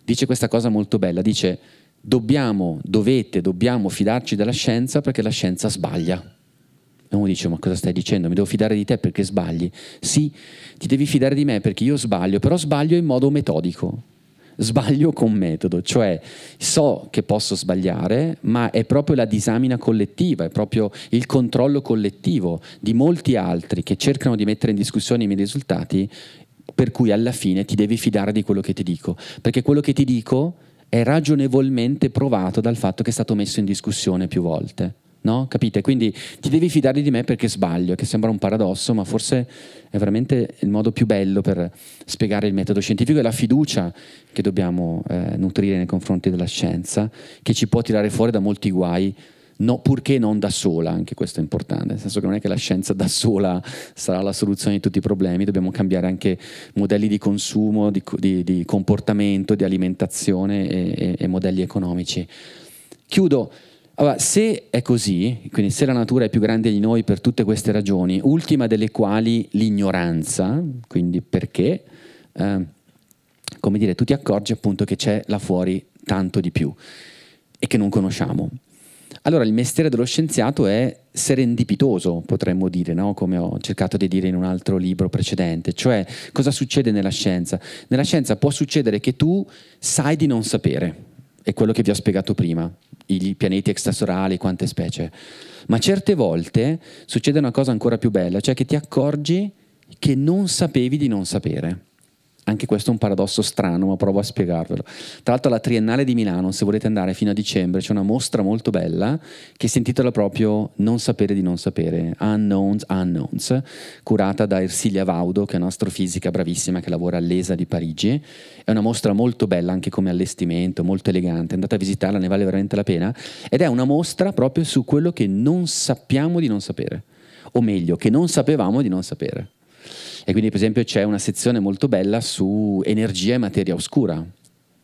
dice questa cosa molto bella, dice dobbiamo, dovete, dobbiamo fidarci della scienza perché la scienza sbaglia. E uno dice, ma cosa stai dicendo? Mi devo fidare di te perché sbagli? Sì, ti devi fidare di me perché io sbaglio, però sbaglio in modo metodico. Sbaglio con metodo, cioè so che posso sbagliare, ma è proprio la disamina collettiva, è proprio il controllo collettivo di molti altri che cercano di mettere in discussione i miei risultati, per cui alla fine ti devi fidare di quello che ti dico, perché quello che ti dico è ragionevolmente provato dal fatto che è stato messo in discussione più volte. No? Capite? Quindi ti devi fidare di me perché sbaglio, che sembra un paradosso, ma forse è veramente il modo più bello per spiegare il metodo scientifico e la fiducia che dobbiamo eh, nutrire nei confronti della scienza, che ci può tirare fuori da molti guai no, purché non da sola, anche questo è importante, nel senso che non è che la scienza da sola sarà la soluzione di tutti i problemi, dobbiamo cambiare anche modelli di consumo, di, di, di comportamento, di alimentazione e, e, e modelli economici. Chiudo. Allora, se è così, quindi se la natura è più grande di noi per tutte queste ragioni, ultima delle quali l'ignoranza, quindi perché, eh, come dire, tu ti accorgi appunto che c'è là fuori tanto di più e che non conosciamo. Allora il mestiere dello scienziato è serendipitoso, potremmo dire, no? come ho cercato di dire in un altro libro precedente. Cioè, cosa succede nella scienza? Nella scienza può succedere che tu sai di non sapere, è quello che vi ho spiegato prima, i pianeti extrasolari, quante specie. Ma certe volte succede una cosa ancora più bella, cioè che ti accorgi che non sapevi di non sapere. Anche questo è un paradosso strano, ma provo a spiegarvelo. Tra l'altro alla Triennale di Milano, se volete andare fino a dicembre, c'è una mostra molto bella che si intitola proprio Non sapere di non sapere, Unknowns Unknowns, curata da Ersilia Vaudo, che è un'astrofisica bravissima che lavora all'ESA di Parigi. È una mostra molto bella anche come allestimento, molto elegante, andate a visitarla, ne vale veramente la pena. Ed è una mostra proprio su quello che non sappiamo di non sapere, o meglio, che non sapevamo di non sapere. E quindi per esempio c'è una sezione molto bella su energia e materia oscura,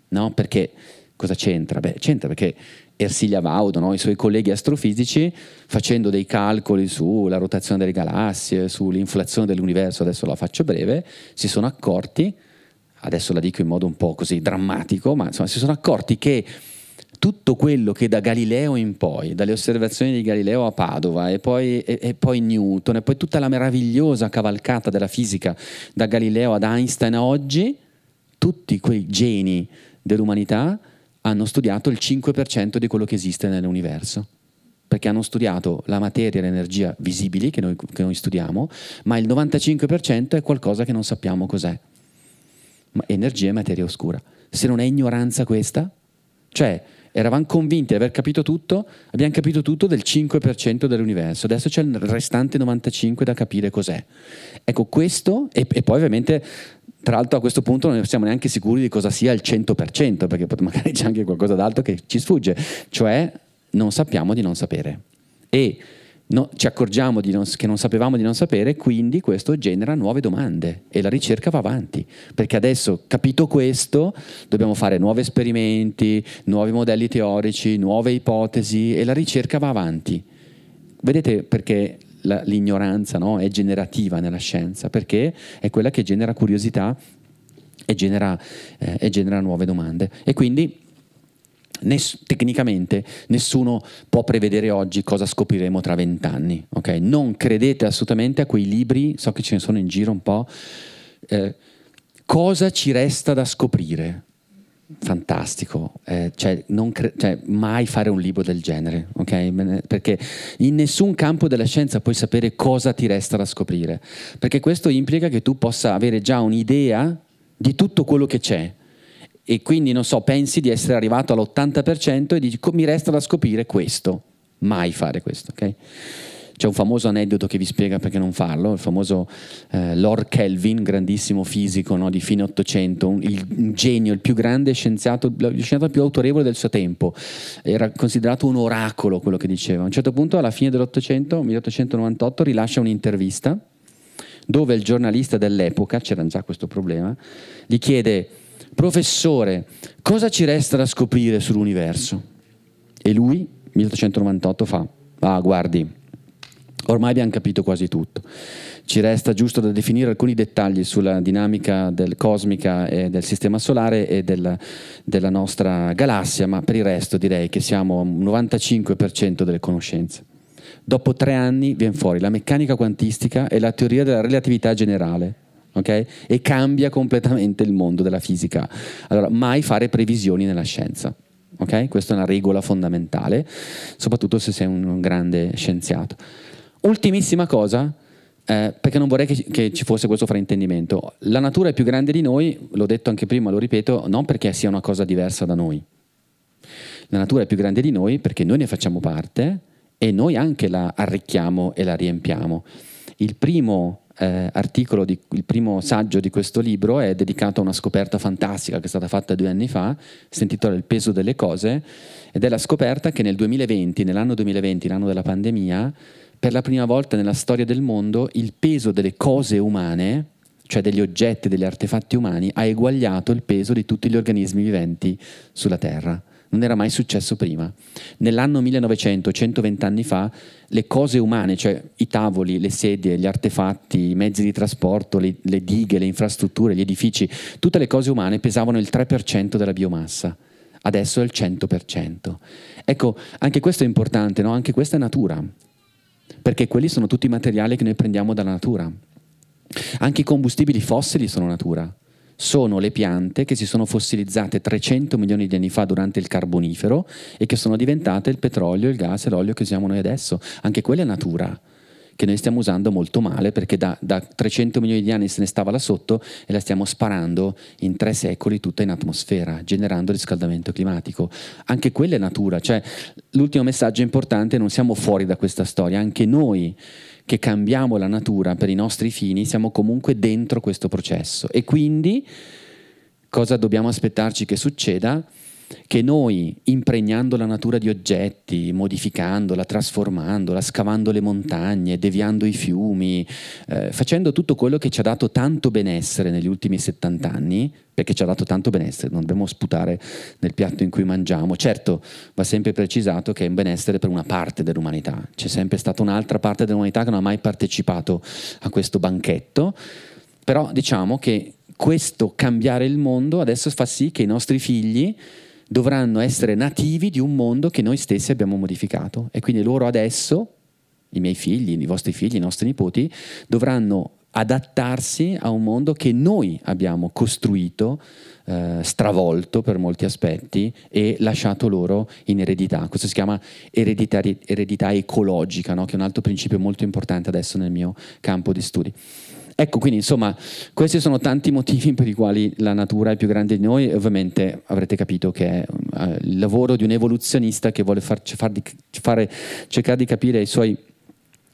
no? Perché cosa c'entra? Beh, c'entra perché Ersilia Vaudo, no? i suoi colleghi astrofisici, facendo dei calcoli sulla rotazione delle galassie, sull'inflazione dell'universo, adesso la faccio breve, si sono accorti, adesso la dico in modo un po' così drammatico, ma insomma si sono accorti che tutto quello che da Galileo in poi, dalle osservazioni di Galileo a Padova e poi, e, e poi, Newton e poi tutta la meravigliosa cavalcata della fisica da Galileo ad Einstein a oggi, tutti quei geni dell'umanità hanno studiato il 5% di quello che esiste nell'universo. Perché hanno studiato la materia e l'energia visibili che noi, che noi studiamo, ma il 95% è qualcosa che non sappiamo cos'è. Ma energia e materia oscura. Se non è ignoranza questa, cioè eravamo convinti di aver capito tutto, abbiamo capito tutto del 5% dell'universo, adesso c'è il restante 95% da capire cos'è. Ecco questo, e, e poi ovviamente tra l'altro a questo punto non siamo neanche sicuri di cosa sia il 100%, perché magari c'è anche qualcosa d'altro che ci sfugge, cioè non sappiamo di non sapere. E no, ci accorgiamo non, che non sapevamo di non sapere, quindi questo genera nuove domande e la ricerca va avanti, perché adesso capito questo dobbiamo fare nuovi esperimenti, nuovi modelli teorici, nuove ipotesi e la ricerca va avanti. Vedete perché la, l'ignoranza no, è generativa nella scienza? Perché è quella che genera curiosità e genera, eh, e genera nuove domande. E quindi Ness- tecnicamente nessuno può prevedere oggi cosa scopriremo tra vent'anni. Okay? Non credete assolutamente a quei libri, so che ce ne sono in giro un po'. Eh, cosa ci resta da scoprire? Fantastico, eh, cioè, cre- cioè, mai fare un libro del genere, okay? perché in nessun campo della scienza puoi sapere cosa ti resta da scoprire, perché questo implica che tu possa avere già un'idea di tutto quello che c'è e quindi non so, pensi di essere arrivato all'80% e dici mi resta da scoprire questo, mai fare questo, ok? C'è un famoso aneddoto che vi spiega perché non farlo, il famoso eh, Lord Kelvin, grandissimo fisico no, di fine Ottocento, un, il, un genio, il più grande scienziato, lo scienziato più autorevole del suo tempo. Era considerato un oracolo quello che diceva. A un certo punto, alla fine dell'Ottocento, 1898, rilascia un'intervista dove il giornalista dell'epoca, c'era già questo problema, gli chiede professore, cosa ci resta da scoprire sull'universo? E lui, 1898, fa, ah guardi, ormai abbiamo capito quasi tutto. Ci resta giusto da definire alcuni dettagli sulla dinamica del cosmica e del sistema solare e del, della nostra galassia, ma per il resto direi che siamo a un 95% delle conoscenze. Dopo tre anni viene fuori la meccanica quantistica e la teoria della relatività generale okay? e cambia completamente il mondo della fisica. Allora, mai fare previsioni nella scienza. Okay? Questa è una regola fondamentale, soprattutto se sei un, grande scienziato. Ultimissima cosa, eh, perché non vorrei che, che, ci fosse questo fraintendimento. La natura è più grande di noi, l'ho detto anche prima, lo ripeto, non perché sia una cosa diversa da noi. La natura è più grande di noi perché noi ne facciamo parte e noi anche la arricchiamo e la riempiamo. Il primo eh, articolo, di, il primo saggio di questo libro è dedicato a una scoperta fantastica che è stata fatta due anni fa, si intitola Il peso delle cose, ed è la scoperta che nel 2020, nell'anno 2020, l'anno della pandemia, per la prima volta nella storia del mondo il peso delle cose umane, cioè degli oggetti, degli artefatti umani, ha eguagliato il peso di tutti gli organismi viventi sulla Terra non era mai successo prima. Nell'anno 1900, 120 anni fa, le cose umane, cioè i tavoli, le sedie, gli artefatti, i mezzi di trasporto, le, le dighe, le infrastrutture, gli edifici, tutte le cose umane pesavano il 3% della biomassa. adesso è il 100%. Ecco, anche questo è importante, no? anche questa è natura, perché quelli sono tutti i materiali che noi prendiamo dalla natura. Anche i combustibili fossili sono natura sono le piante che si sono fossilizzate 300 milioni di anni fa durante il carbonifero e che sono diventate il petrolio, il gas e l'olio che usiamo noi adesso. Anche quella è natura che noi stiamo usando molto male perché da, da, 300 milioni di anni se ne stava là sotto e la stiamo sparando in tre secoli tutta in atmosfera, generando riscaldamento climatico. Anche quella è natura, cioè l'ultimo messaggio importante, non siamo fuori da questa storia, anche noi che cambiamo la natura per i nostri fini siamo comunque dentro questo processo e quindi cosa dobbiamo aspettarci che succeda? Che noi, impregnando la natura di oggetti, modificandola, trasformandola, scavando le montagne, deviando i fiumi, eh, facendo tutto quello che ci ha dato tanto benessere negli ultimi 70 anni, perché ci ha dato tanto benessere, non dobbiamo sputare nel piatto in cui mangiamo. Certo, va sempre precisato che è un benessere per una parte dell'umanità, c'è sempre stata un'altra parte dell'umanità che non ha mai partecipato a questo banchetto, però diciamo che questo cambiare il mondo adesso fa sì che i nostri figli dovranno essere nativi di un mondo che noi stessi abbiamo modificato e quindi loro adesso, i miei figli, i vostri figli, i nostri nipoti, dovranno adattarsi a un mondo che noi abbiamo costruito, eh, stravolto per molti aspetti e lasciato loro in eredità. Questo si chiama eredità ecologica, no? che è un altro principio molto importante adesso nel mio campo di studi. Ecco, quindi insomma, questi sono tanti motivi per i quali la natura è più grande di noi. Ovviamente avrete capito che è uh, il lavoro di un evoluzionista che vuole far, far di, fare, cercare di capire ai suoi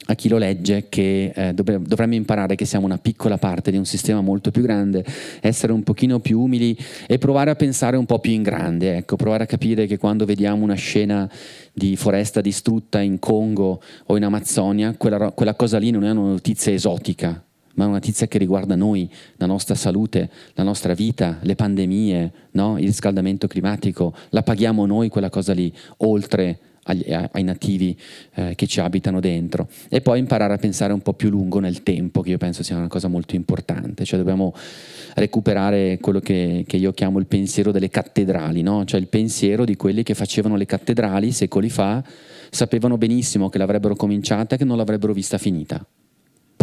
a chi lo legge che eh, dovremmo imparare che siamo una piccola parte di un sistema molto più grande, essere un pochino più umili e provare a pensare un po' più in grande, ecco, provare a capire che quando vediamo una scena di foresta distrutta in Congo o in Amazzonia, quella, quella cosa lì non è una notizia esotica, ma è una notizia che riguarda noi, la nostra salute, la nostra vita, le pandemie, no? il riscaldamento climatico, la paghiamo noi quella cosa lì, oltre agli, ai nativi eh, che ci abitano dentro. E poi imparare a pensare un po' più lungo nel tempo, che io penso sia una cosa molto importante, cioè dobbiamo recuperare quello che, che io chiamo il pensiero delle cattedrali, no? cioè il pensiero di quelli che facevano le cattedrali secoli fa, sapevano benissimo che l'avrebbero cominciata e che non l'avrebbero vista finita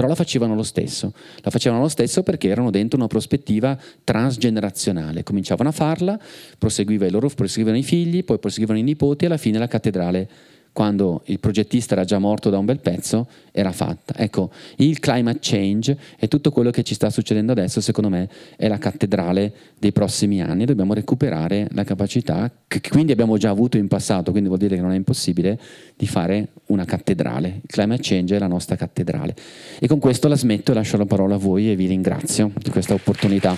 però la facevano lo stesso. La facevano lo stesso perché erano dentro una prospettiva transgenerazionale. Cominciavano a farla, proseguiva loro, proseguivano i figli, poi proseguivano i nipoti e alla fine la cattedrale quando il progettista era già morto da un bel pezzo, era fatta. Ecco, il climate change e tutto quello che ci sta succedendo adesso, secondo me, è la cattedrale dei prossimi anni. Dobbiamo recuperare la capacità, che quindi abbiamo già avuto in passato, quindi vuol dire che non è impossibile, di fare una cattedrale. Il climate change è la nostra cattedrale. E con questo la smetto e lascio la parola a voi e vi ringrazio di questa opportunità.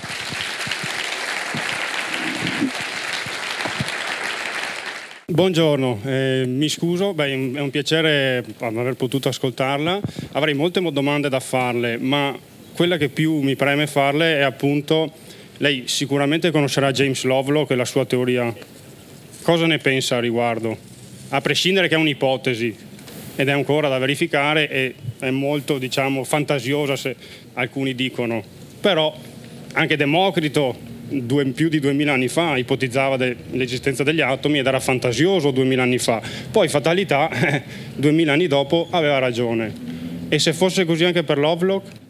Buongiorno, eh, mi scuso, beh, è un piacere aver potuto ascoltarla. Avrei molte domande da farle, ma quella che più mi preme farle è appunto, lei sicuramente conoscerà James Lovelock e la sua teoria. Cosa ne pensa a riguardo? A prescindere che è un'ipotesi ed è ancora da verificare e è molto, diciamo, fantasiosa se alcuni dicono. Però anche Democrito due, più di duemila anni fa ipotizzava de, l'esistenza degli atomi ed era fantasioso duemila anni fa. Poi fatalità, duemila anni dopo aveva ragione. E se fosse così anche per Lovelock?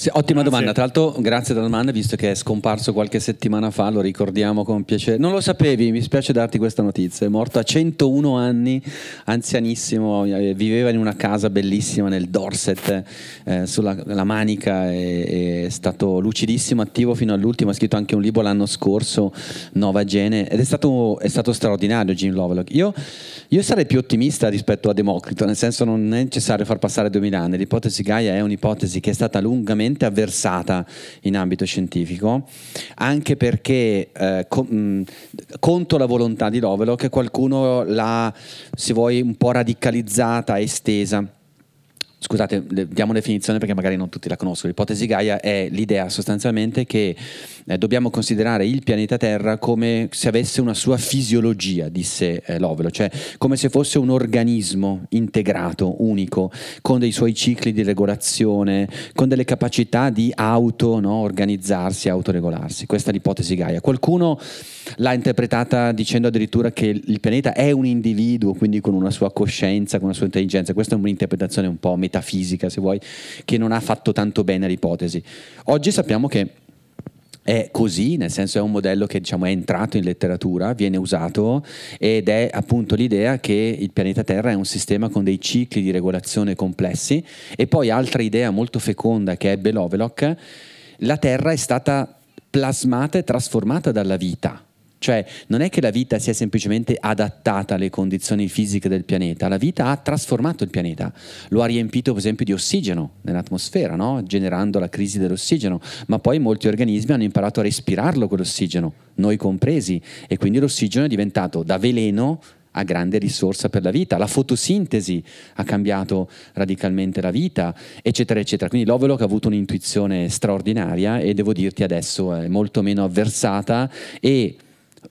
Sì, ottima domanda, tra l'altro grazie della domanda visto che è scomparso qualche settimana fa, lo ricordiamo con piacere. Non lo sapevi, mi spiace darti questa notizia, è morto a 101 anni, anzianissimo, eh, viveva in una casa bellissima nel Dorset, eh, sulla Manica, è, è, stato lucidissimo, attivo fino all'ultimo, ha scritto anche un libro l'anno scorso, Nova Gene, ed è stato, è stato straordinario Jim Lovelock. Io, io, sarei più ottimista rispetto a Democrito, nel senso non è necessario far passare 2000 anni, l'ipotesi Gaia è un'ipotesi che è stata lungamente estremamente avversata in ambito scientifico, anche perché eh, con, mh, conto la volontà di Lovelock qualcuno l'ha, se vuoi, un po' radicalizzata, estesa Scusate, diamo definizione perché magari non tutti la conoscono. L'ipotesi Gaia è l'idea sostanzialmente che eh, dobbiamo considerare il pianeta Terra come se avesse una sua fisiologia, disse eh, Lovelo, cioè come se fosse un organismo integrato, unico, con dei suoi cicli di regolazione, con delle capacità di auto-organizzarsi, no, autoregolarsi. Questa è l'ipotesi Gaia. Qualcuno l'ha interpretata dicendo addirittura che il pianeta è un individuo, quindi con una sua coscienza, con una sua intelligenza. Questa è un'interpretazione un po' metafisica, se vuoi, che non ha fatto tanto bene all'ipotesi. Oggi sappiamo che è così, nel senso è un modello che diciamo, è entrato in letteratura, viene usato ed è appunto l'idea che il pianeta Terra è un sistema con dei cicli di regolazione complessi e poi altra idea molto feconda che ebbe Lovelock, la Terra è stata plasmata e trasformata dalla vita cioè non è che la vita sia semplicemente adattata alle condizioni fisiche del pianeta, la vita ha trasformato il pianeta, lo ha riempito per esempio di ossigeno nell'atmosfera, no? generando la crisi dell'ossigeno, ma poi molti organismi hanno imparato a respirarlo quell'ossigeno, noi compresi, e quindi l'ossigeno è diventato da veleno a grande risorsa per la vita, la fotosintesi ha cambiato radicalmente la vita, eccetera, eccetera. Quindi Lovelock ha avuto un'intuizione straordinaria e devo dirti adesso è molto meno avversata e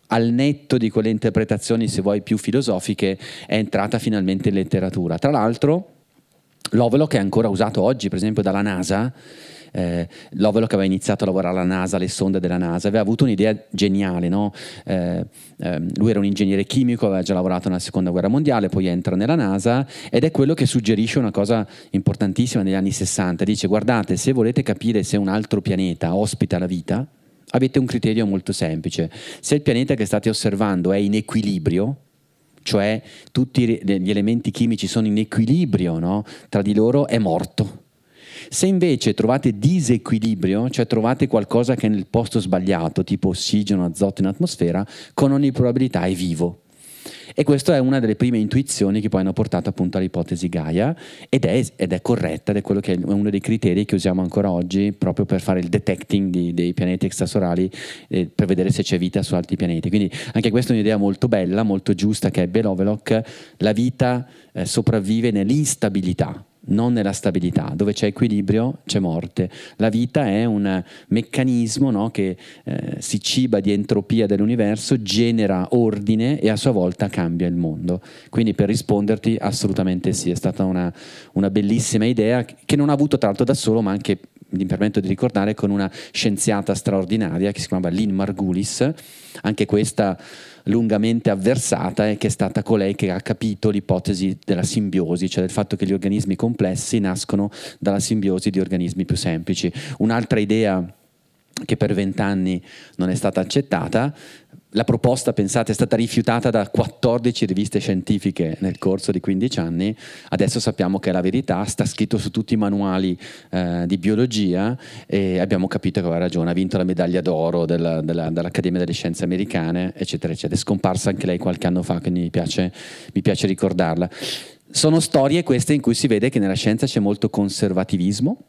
al netto di quelle interpretazioni, se vuoi, più filosofiche, è entrata finalmente in letteratura. Tra l'altro, Lovelock è ancora usato oggi, per esempio, dalla NASA. Eh, Lovelock aveva iniziato a lavorare alla NASA, alle sonde della NASA, aveva avuto un'idea geniale. No? Eh, eh, lui era un ingegnere chimico, aveva già lavorato nella seconda guerra mondiale, poi entra nella NASA ed è quello che suggerisce una cosa importantissima negli anni 60. Dice: Guardate, se volete capire se un altro pianeta ospita la vita, avete un criterio molto semplice. Se il pianeta che state osservando è in equilibrio, cioè tutti gli elementi chimici sono in equilibrio no? tra di loro, è morto. Se invece trovate disequilibrio, cioè trovate qualcosa che è nel posto sbagliato, tipo ossigeno, azoto in atmosfera, con ogni probabilità è vivo. E questa è una delle prime intuizioni che poi hanno portato appunto all'ipotesi Gaia ed è, ed è corretta ed è quello che è uno dei criteri che usiamo ancora oggi proprio per fare il detecting di, dei pianeti extrasolari eh, per vedere se c'è vita su altri pianeti. Quindi anche questa è un'idea molto bella, molto giusta che è Belovelock, la vita eh, sopravvive nell'instabilità non nella stabilità. Dove c'è equilibrio c'è morte. La vita è un meccanismo no, che eh, si ciba di entropia dell'universo, genera ordine e a sua volta cambia il mondo. Quindi per risponderti assolutamente sì, è stata una, una bellissima idea che non ha avuto tra l'altro da solo, ma anche mi permetto di ricordare con una scienziata straordinaria che si chiamava Lynn Margulis, anche questa lungamente avversata e che è stata colei che ha capito l'ipotesi della simbiosi, cioè del fatto che gli organismi complessi nascono dalla simbiosi di organismi più semplici. Un'altra idea che per vent'anni non è stata accettata. La proposta, pensate, è stata rifiutata da 14 riviste scientifiche nel corso di 15 anni, adesso sappiamo che è la verità, sta scritto su tutti i manuali eh, di biologia e abbiamo capito che aveva ragione, ha vinto la medaglia d'oro della, della, dell'Accademia delle Scienze Americane, eccetera, eccetera. È scomparsa anche lei qualche anno fa, quindi mi piace, mi piace ricordarla. Sono storie queste in cui si vede che nella scienza c'è molto conservativismo,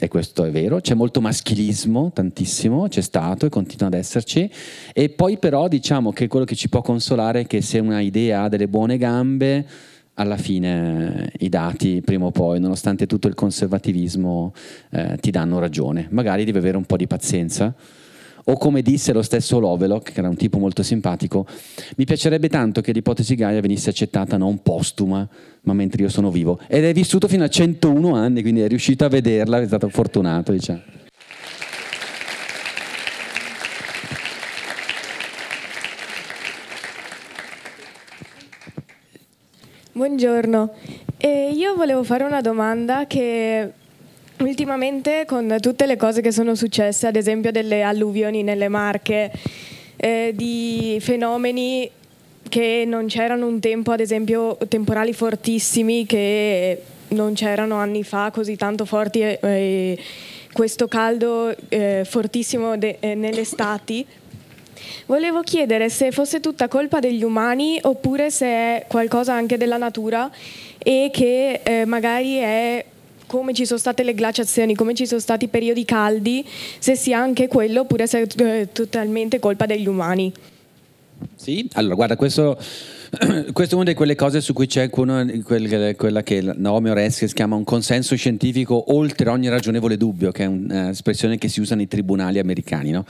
e questo è vero, c'è molto maschilismo, tantissimo, c'è stato e continua ad esserci, e poi però diciamo che quello che ci può consolare è che se una idea ha delle buone gambe, alla fine i dati prima o poi, nonostante tutto il conservativismo, eh, ti danno ragione. Magari devi avere un po' di pazienza o come disse lo stesso Lovelock, che era un tipo molto simpatico, mi piacerebbe tanto che l'ipotesi Gaia venisse accettata non postuma, ma mentre io sono vivo. Ed è vissuto fino a 101 anni, quindi è riuscito a vederla, è stato fortunato, diciamo. Buongiorno, eh, io volevo fare una domanda che Ultimamente con tutte le cose che sono successe, ad esempio delle alluvioni nelle Marche, eh, di fenomeni che non c'erano un tempo, ad esempio temporali fortissimi che non c'erano anni fa così tanto forti e, e questo caldo eh, fortissimo de, eh, nelle estati. Volevo chiedere se fosse tutta colpa degli umani oppure se è qualcosa anche della natura e che eh, magari è come ci sono state le glaciazioni, come ci sono stati periodi caldi, se sia anche quello oppure se è eh, totalmente colpa degli umani. Sì, allora guarda, questo, questo, è una di quelle cose su cui c'è quella, quella che Naomi Oreskes chiama un consenso scientifico oltre ogni ragionevole dubbio, che è un'espressione che si usa nei tribunali americani. No?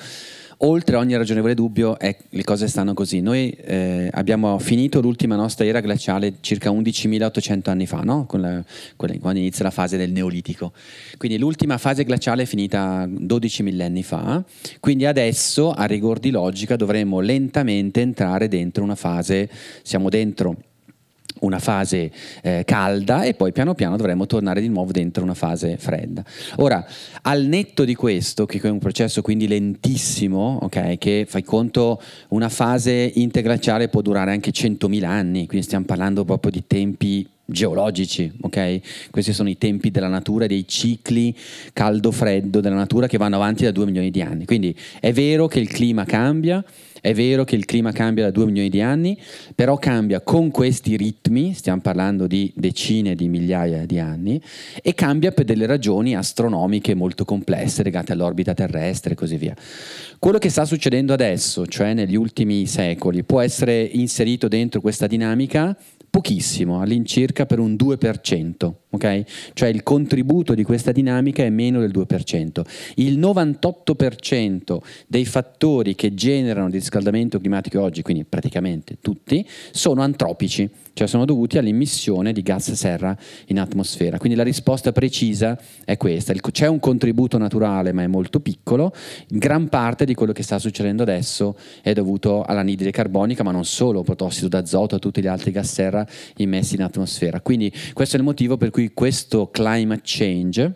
Oltre ogni ragionevole dubbio è, le cose stanno così. Noi eh, abbiamo finito l'ultima nostra era glaciale circa 11.800 anni fa, no? la, quando inizia la fase del Neolitico. Quindi l'ultima fase glaciale è finita 12 millenni fa, quindi adesso a rigor di logica dovremmo lentamente entrare dentro una fase, siamo dentro una fase eh, calda e poi piano piano dovremo tornare di nuovo dentro una fase fredda. Ora, al netto di questo, che è un processo quindi lentissimo, okay, che fai conto una fase interglaciale può durare anche 100.000 anni, quindi stiamo parlando proprio di tempi geologici, ok? Questi sono i tempi della natura, dei cicli caldo-freddo della natura che vanno avanti da 2 milioni di anni. Quindi è vero che il clima cambia, è vero che il clima cambia da 2 milioni di anni, però cambia con questi ritmi, stiamo parlando di decine di migliaia di anni, e cambia per delle ragioni astronomiche molto complesse legate all'orbita terrestre e così via. Quello che sta succedendo adesso, cioè negli ultimi secoli, può essere inserito dentro questa dinamica pochissimo, all'incirca per un 2%, ok? Cioè il contributo di questa dinamica è meno del 2%. Il 98% dei fattori che generano riscaldamento climatico oggi, quindi praticamente tutti, sono antropici, cioè sono dovuti all'immissione di gas serra in atmosfera. Quindi la risposta precisa è questa. C'è un contributo naturale, ma è molto piccolo. Gran parte di quello che sta succedendo adesso è dovuto all'anidride carbonica, ma non solo, protossido d'azoto e tutti gli altri gas serra immessi in atmosfera. Quindi questo è il motivo per cui questo climate change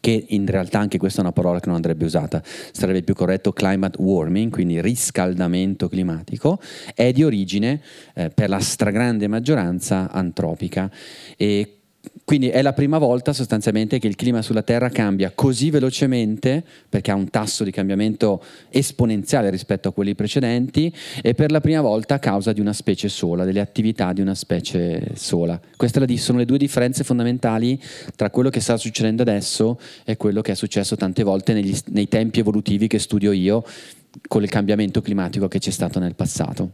che in realtà anche questa è una parola che non andrebbe usata, sarebbe più corretto climate warming, quindi riscaldamento climatico, è di origine eh, per la stragrande maggioranza antropica e quindi è la prima volta sostanzialmente che il clima sulla Terra cambia così velocemente, perché ha un tasso di cambiamento esponenziale rispetto a quelli precedenti, e per la prima volta a causa di una specie sola, delle attività di una specie sola. Queste sono le due differenze fondamentali tra quello che sta succedendo adesso e quello che è successo tante volte negli, nei tempi evolutivi che studio io con il cambiamento climatico che c'è stato nel passato.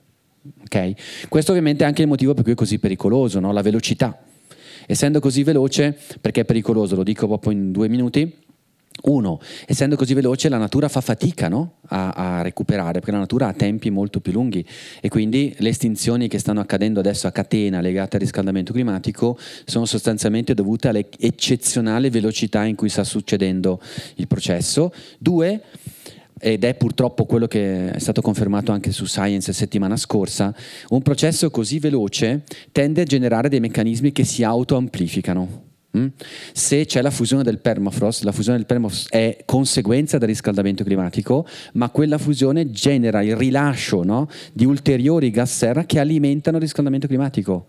Okay? Questo ovviamente è anche il motivo per cui è così pericoloso, no? la velocità Essendo così veloce, perché è pericoloso, lo dico proprio in due minuti, uno, essendo così veloce la natura fa fatica no? a, a, recuperare perché la natura ha tempi molto più lunghi e quindi le estinzioni che stanno accadendo adesso a catena legate al riscaldamento climatico sono sostanzialmente dovute all'eccezionale velocità in cui sta succedendo il processo. Due, ed è purtroppo quello che è stato confermato anche su Science settimana scorsa, un processo così veloce tende a generare dei meccanismi che si autoamplificano. Mm? Se c'è la fusione del permafrost, la fusione del permafrost è conseguenza del riscaldamento climatico, ma quella fusione genera il rilascio no, di ulteriori gas serra che alimentano il riscaldamento climatico.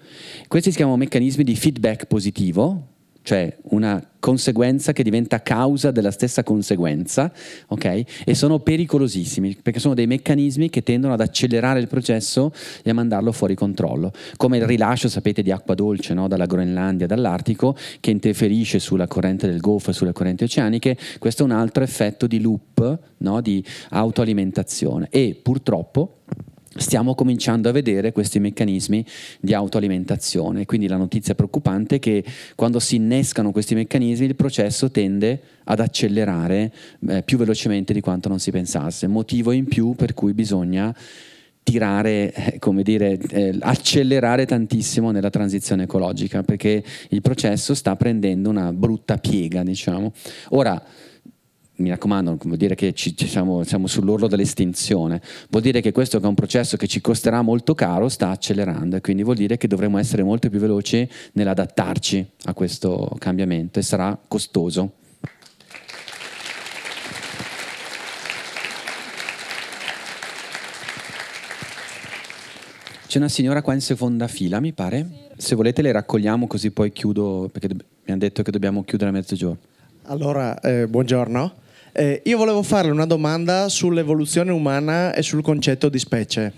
Questi si chiamano meccanismi di feedback positivo, cioè una conseguenza che diventa causa della stessa conseguenza, ok? E sono pericolosissimi perché sono dei meccanismi che tendono ad accelerare il processo e a mandarlo fuori controllo, come il rilascio, sapete, di acqua dolce no? dalla Groenlandia, dall'Artico, che interferisce sulla corrente del Golfo e sulle correnti oceaniche. Questo è un altro effetto di loop, no? di autoalimentazione e purtroppo stiamo cominciando a vedere questi meccanismi di autoalimentazione. Quindi la notizia preoccupante è che quando si innescano questi meccanismi il processo tende ad accelerare eh, più velocemente di quanto non si pensasse. Motivo in più per cui bisogna tirare, eh, come dire, eh, accelerare tantissimo nella transizione ecologica, perché il processo sta prendendo una brutta piega, diciamo. Ora, mi raccomando, vuol dire che ci, siamo, siamo, sull'orlo dell'estinzione, vuol dire che questo che è un processo che ci costerà molto caro sta accelerando e quindi vuol dire che dovremo essere molto più veloci nell'adattarci a questo cambiamento e sarà costoso. C'è una signora qua in seconda fila, mi pare. Se volete le raccogliamo così poi chiudo, perché mi hanno detto che dobbiamo chiudere a mezzogiorno. Allora, eh, buongiorno. Eh, io volevo farle una domanda sull'evoluzione umana e sul concetto di specie.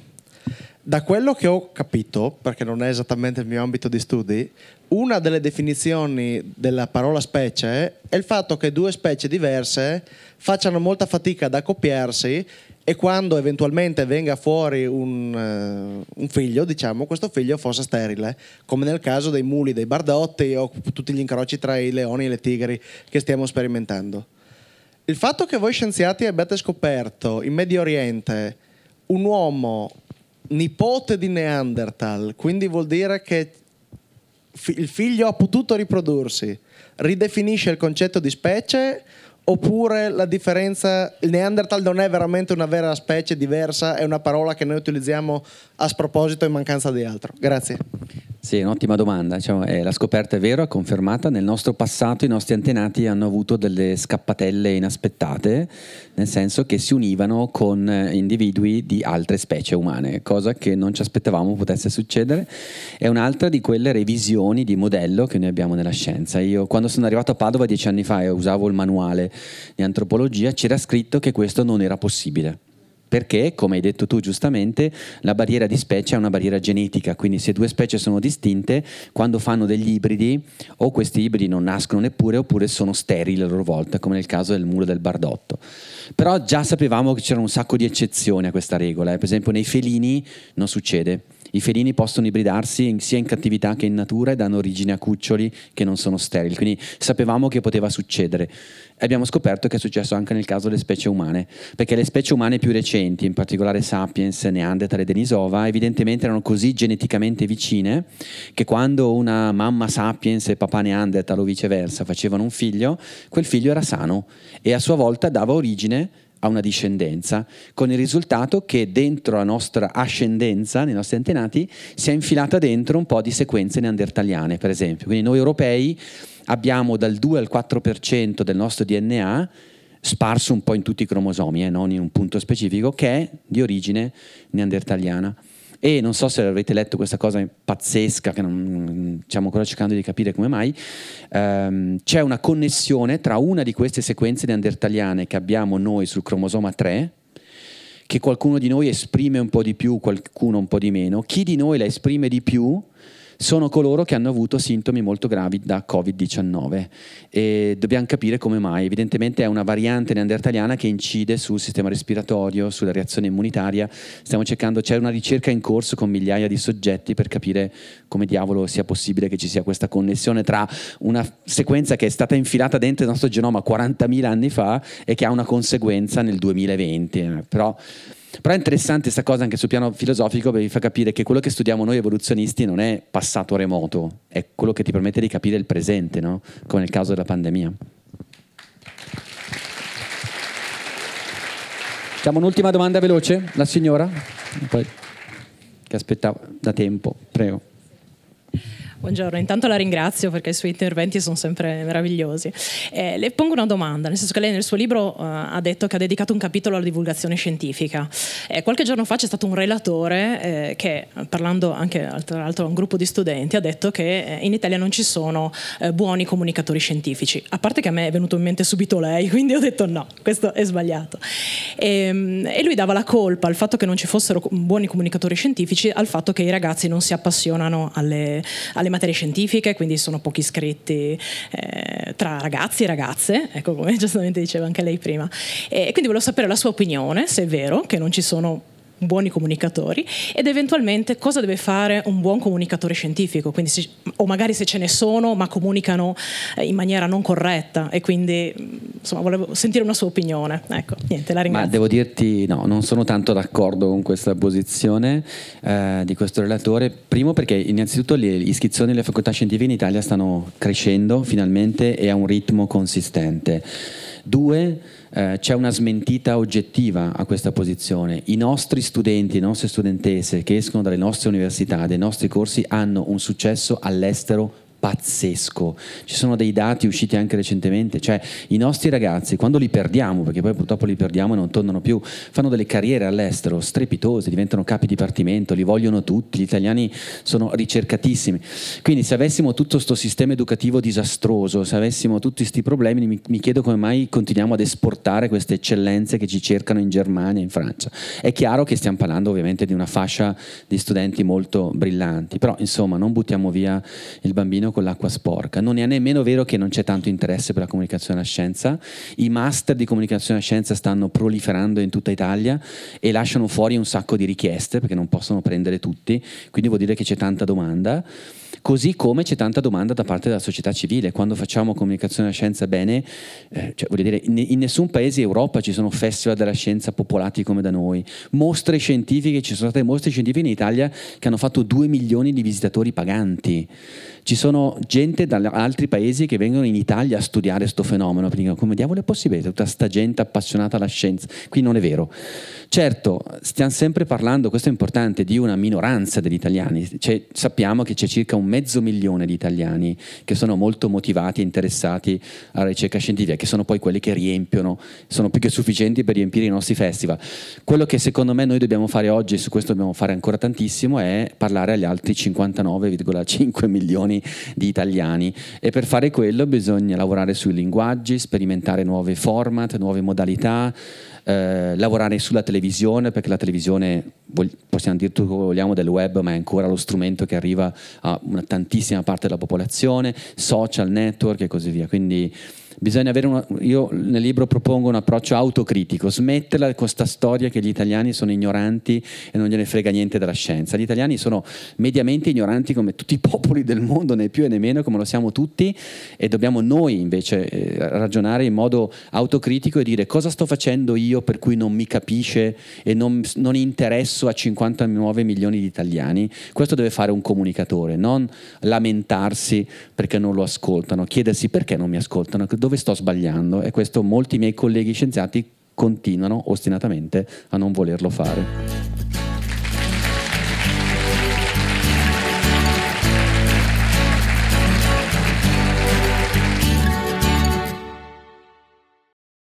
Da quello che ho capito, perché non è esattamente il mio ambito di studi, una delle definizioni della parola specie è il fatto che due specie diverse facciano molta fatica ad accoppiarsi e quando eventualmente venga fuori un, uh, un, figlio, diciamo, questo figlio fosse sterile, come nel caso dei muli, dei bardotti o tutti gli incroci tra i leoni e le tigri che stiamo sperimentando. Il fatto che voi scienziati abbiate scoperto in Medio Oriente un uomo nipote di Neanderthal, quindi vuol dire che il figlio ha potuto riprodursi, ridefinisce il concetto di specie Oppure la differenza, il Neanderthal non è veramente una vera specie diversa, è una parola che noi utilizziamo a sproposito in mancanza di altro. Grazie. Sì, un'ottima domanda. Diciamo, eh, la scoperta è vera, è confermata. Nel nostro passato i nostri antenati hanno avuto delle scappatelle inaspettate, nel senso che si univano con eh, individui di altre specie umane, cosa che non ci aspettavamo potesse succedere. È un'altra di quelle revisioni di modello che noi abbiamo nella scienza. Io quando sono arrivato a Padova dieci anni fa e usavo il manuale di antropologia, c'era scritto che questo non era possibile perché, come hai detto tu giustamente, la barriera di specie è una barriera genetica, quindi se due specie sono distinte, quando fanno degli ibridi, o questi ibridi non nascono neppure, oppure sono sterili a loro volta, come nel caso del muro del bardotto. Però già sapevamo che c'erano un sacco di eccezioni a questa regola, eh. per esempio nei felini non succede. I felini possono ibridarsi sia in cattività che in natura e danno origine a cuccioli che non sono sterili, quindi sapevamo che poteva succedere. Abbiamo scoperto che è successo anche nel caso delle specie umane, perché le specie umane più recenti, in particolare Sapiens, Neanderthal e Denisova, evidentemente erano così geneticamente vicine che quando una mamma Sapiens e papà Neanderthal o viceversa facevano un figlio, quel figlio era sano e a sua volta dava origine a una discendenza, con il risultato che dentro la nostra ascendenza, nei nostri antenati, si è infilata dentro un po' di sequenze neandertaliane, per esempio. Quindi noi europei abbiamo dal 2 al 4% del nostro DNA sparso un po' in tutti i cromosomi, eh, non in un punto specifico, che è di origine neandertaliana. E non so se avete letto questa cosa pazzesca, che non, stiamo ancora cercando di capire come mai, ehm, c'è una connessione tra una di queste sequenze neandertaliane che abbiamo noi sul cromosoma 3, che qualcuno di noi esprime un po' di più, qualcuno un po' di meno. Chi di noi la esprime di più sono coloro che hanno avuto sintomi molto gravi da Covid-19 e dobbiamo capire come mai. Evidentemente è una variante neandertaliana che incide sul sistema respiratorio, sulla reazione immunitaria. Stiamo cercando, c'è una ricerca in corso con migliaia di soggetti per capire come diavolo sia possibile che ci sia questa connessione tra una sequenza che è stata infilata dentro il nostro genoma 40.000 anni fa e che ha una conseguenza nel 2020. Però però è interessante questa cosa anche sul piano filosofico perché vi fa capire che quello che studiamo noi evoluzionisti non è passato remoto, è quello che ti permette di capire il presente, no? come nel caso della pandemia. Facciamo un'ultima domanda veloce, la signora, che aspettava da tempo, prego. Buongiorno, intanto la ringrazio perché i suoi interventi sono sempre meravigliosi. Eh, le pongo una domanda, nel senso che lei nel suo libro uh, ha detto che ha dedicato un capitolo alla divulgazione scientifica. Eh, qualche giorno fa c'è stato un relatore eh, che, parlando anche tra l'altro a un gruppo di studenti, ha detto che eh, in Italia non ci sono eh, buoni comunicatori scientifici. A parte che a me è venuto in mente subito lei, quindi ho detto no, questo è sbagliato. E, ehm, e lui dava la colpa al fatto che non ci fossero buoni comunicatori scientifici al fatto che i ragazzi non si appassionano alle, alle materie scientifiche, quindi sono pochi iscritti eh, tra ragazzi e ragazze, ecco come giustamente diceva anche lei prima. E quindi volevo sapere la sua opinione, se è vero che non ci sono buoni comunicatori ed eventualmente cosa deve fare un buon comunicatore scientifico, se, o magari se ce ne sono ma comunicano eh, in maniera non corretta e quindi insomma volevo sentire una sua opinione. Ecco, niente, la ringrazio. Ma devo dirti no, non sono tanto d'accordo con questa posizione eh, di questo relatore, primo perché innanzitutto le iscrizioni alle facoltà scientifiche in Italia stanno crescendo finalmente e a un ritmo consistente. Due, eh, c'è una smentita oggettiva a questa posizione. I nostri studenti, le nostre studentesse che escono dalle nostre università, dai nostri corsi, hanno un successo all'estero pazzesco. Ci sono dei dati usciti anche recentemente, cioè i nostri ragazzi quando li perdiamo, perché poi purtroppo li perdiamo e non tornano più, fanno delle carriere all'estero strepitose, diventano capi dipartimento, li vogliono tutti, gli italiani sono ricercatissimi. Quindi se avessimo tutto questo sistema educativo disastroso, se avessimo tutti questi problemi, mi, mi chiedo come mai continuiamo ad esportare queste eccellenze che ci cercano in Germania, in Francia. È chiaro che stiamo parlando ovviamente di una fascia di studenti molto brillanti, però insomma non buttiamo via il bambino con l'acqua sporca. Non è nemmeno vero che non c'è tanto interesse per la comunicazione della scienza. I master di comunicazione della scienza stanno proliferando in tutta Italia e lasciano fuori un sacco di richieste perché non possono prendere tutti, quindi vuol dire che c'è tanta domanda. Così come c'è tanta domanda da parte della società civile. Quando facciamo comunicazione della scienza bene, eh, cioè, dire, in, in, nessun paese Europa ci sono festival della scienza popolati come da noi. Mostre scientifiche, ci sono state mostre scientifiche in Italia che hanno fatto 2 milioni di visitatori paganti ci sono gente da altri paesi che vengono in Italia a studiare questo fenomeno, perché come diavolo è possibile tutta questa gente appassionata alla scienza? Qui non è vero. Certo, stiamo sempre parlando, questo è importante, di una minoranza degli italiani. Cioè, sappiamo che c'è circa un mezzo milione di italiani che sono molto motivati e interessati alla ricerca scientifica, che sono poi quelli che riempiono, sono più che sufficienti per riempire i nostri festival. Quello che secondo me noi dobbiamo fare oggi, e su questo dobbiamo fare ancora tantissimo, è parlare agli altri 59,5 milioni milioni di italiani e per fare quello bisogna lavorare sui linguaggi, sperimentare nuovi format, nuove modalità, eh, lavorare sulla televisione perché la televisione possiamo dire tutto quello che vogliamo del web ma è ancora lo strumento che arriva a una tantissima parte della popolazione, social network e così via. Quindi bisogna avere una, io nel libro propongo un approccio autocritico, smetterla con questa storia che gli italiani sono ignoranti e non gliene frega niente della scienza. Gli italiani sono mediamente ignoranti come tutti i popoli del mondo, né più né meno, come lo siamo tutti, e dobbiamo noi invece eh, ragionare in modo autocritico e dire cosa sto facendo io per cui non mi capisce e non, non interesso a 59 milioni di italiani. Questo deve fare un comunicatore, non lamentarsi perché non lo ascoltano, chiedersi perché non mi ascoltano, dove sto sbagliando e questo molti miei colleghi scienziati continuano ostinatamente a non volerlo fare.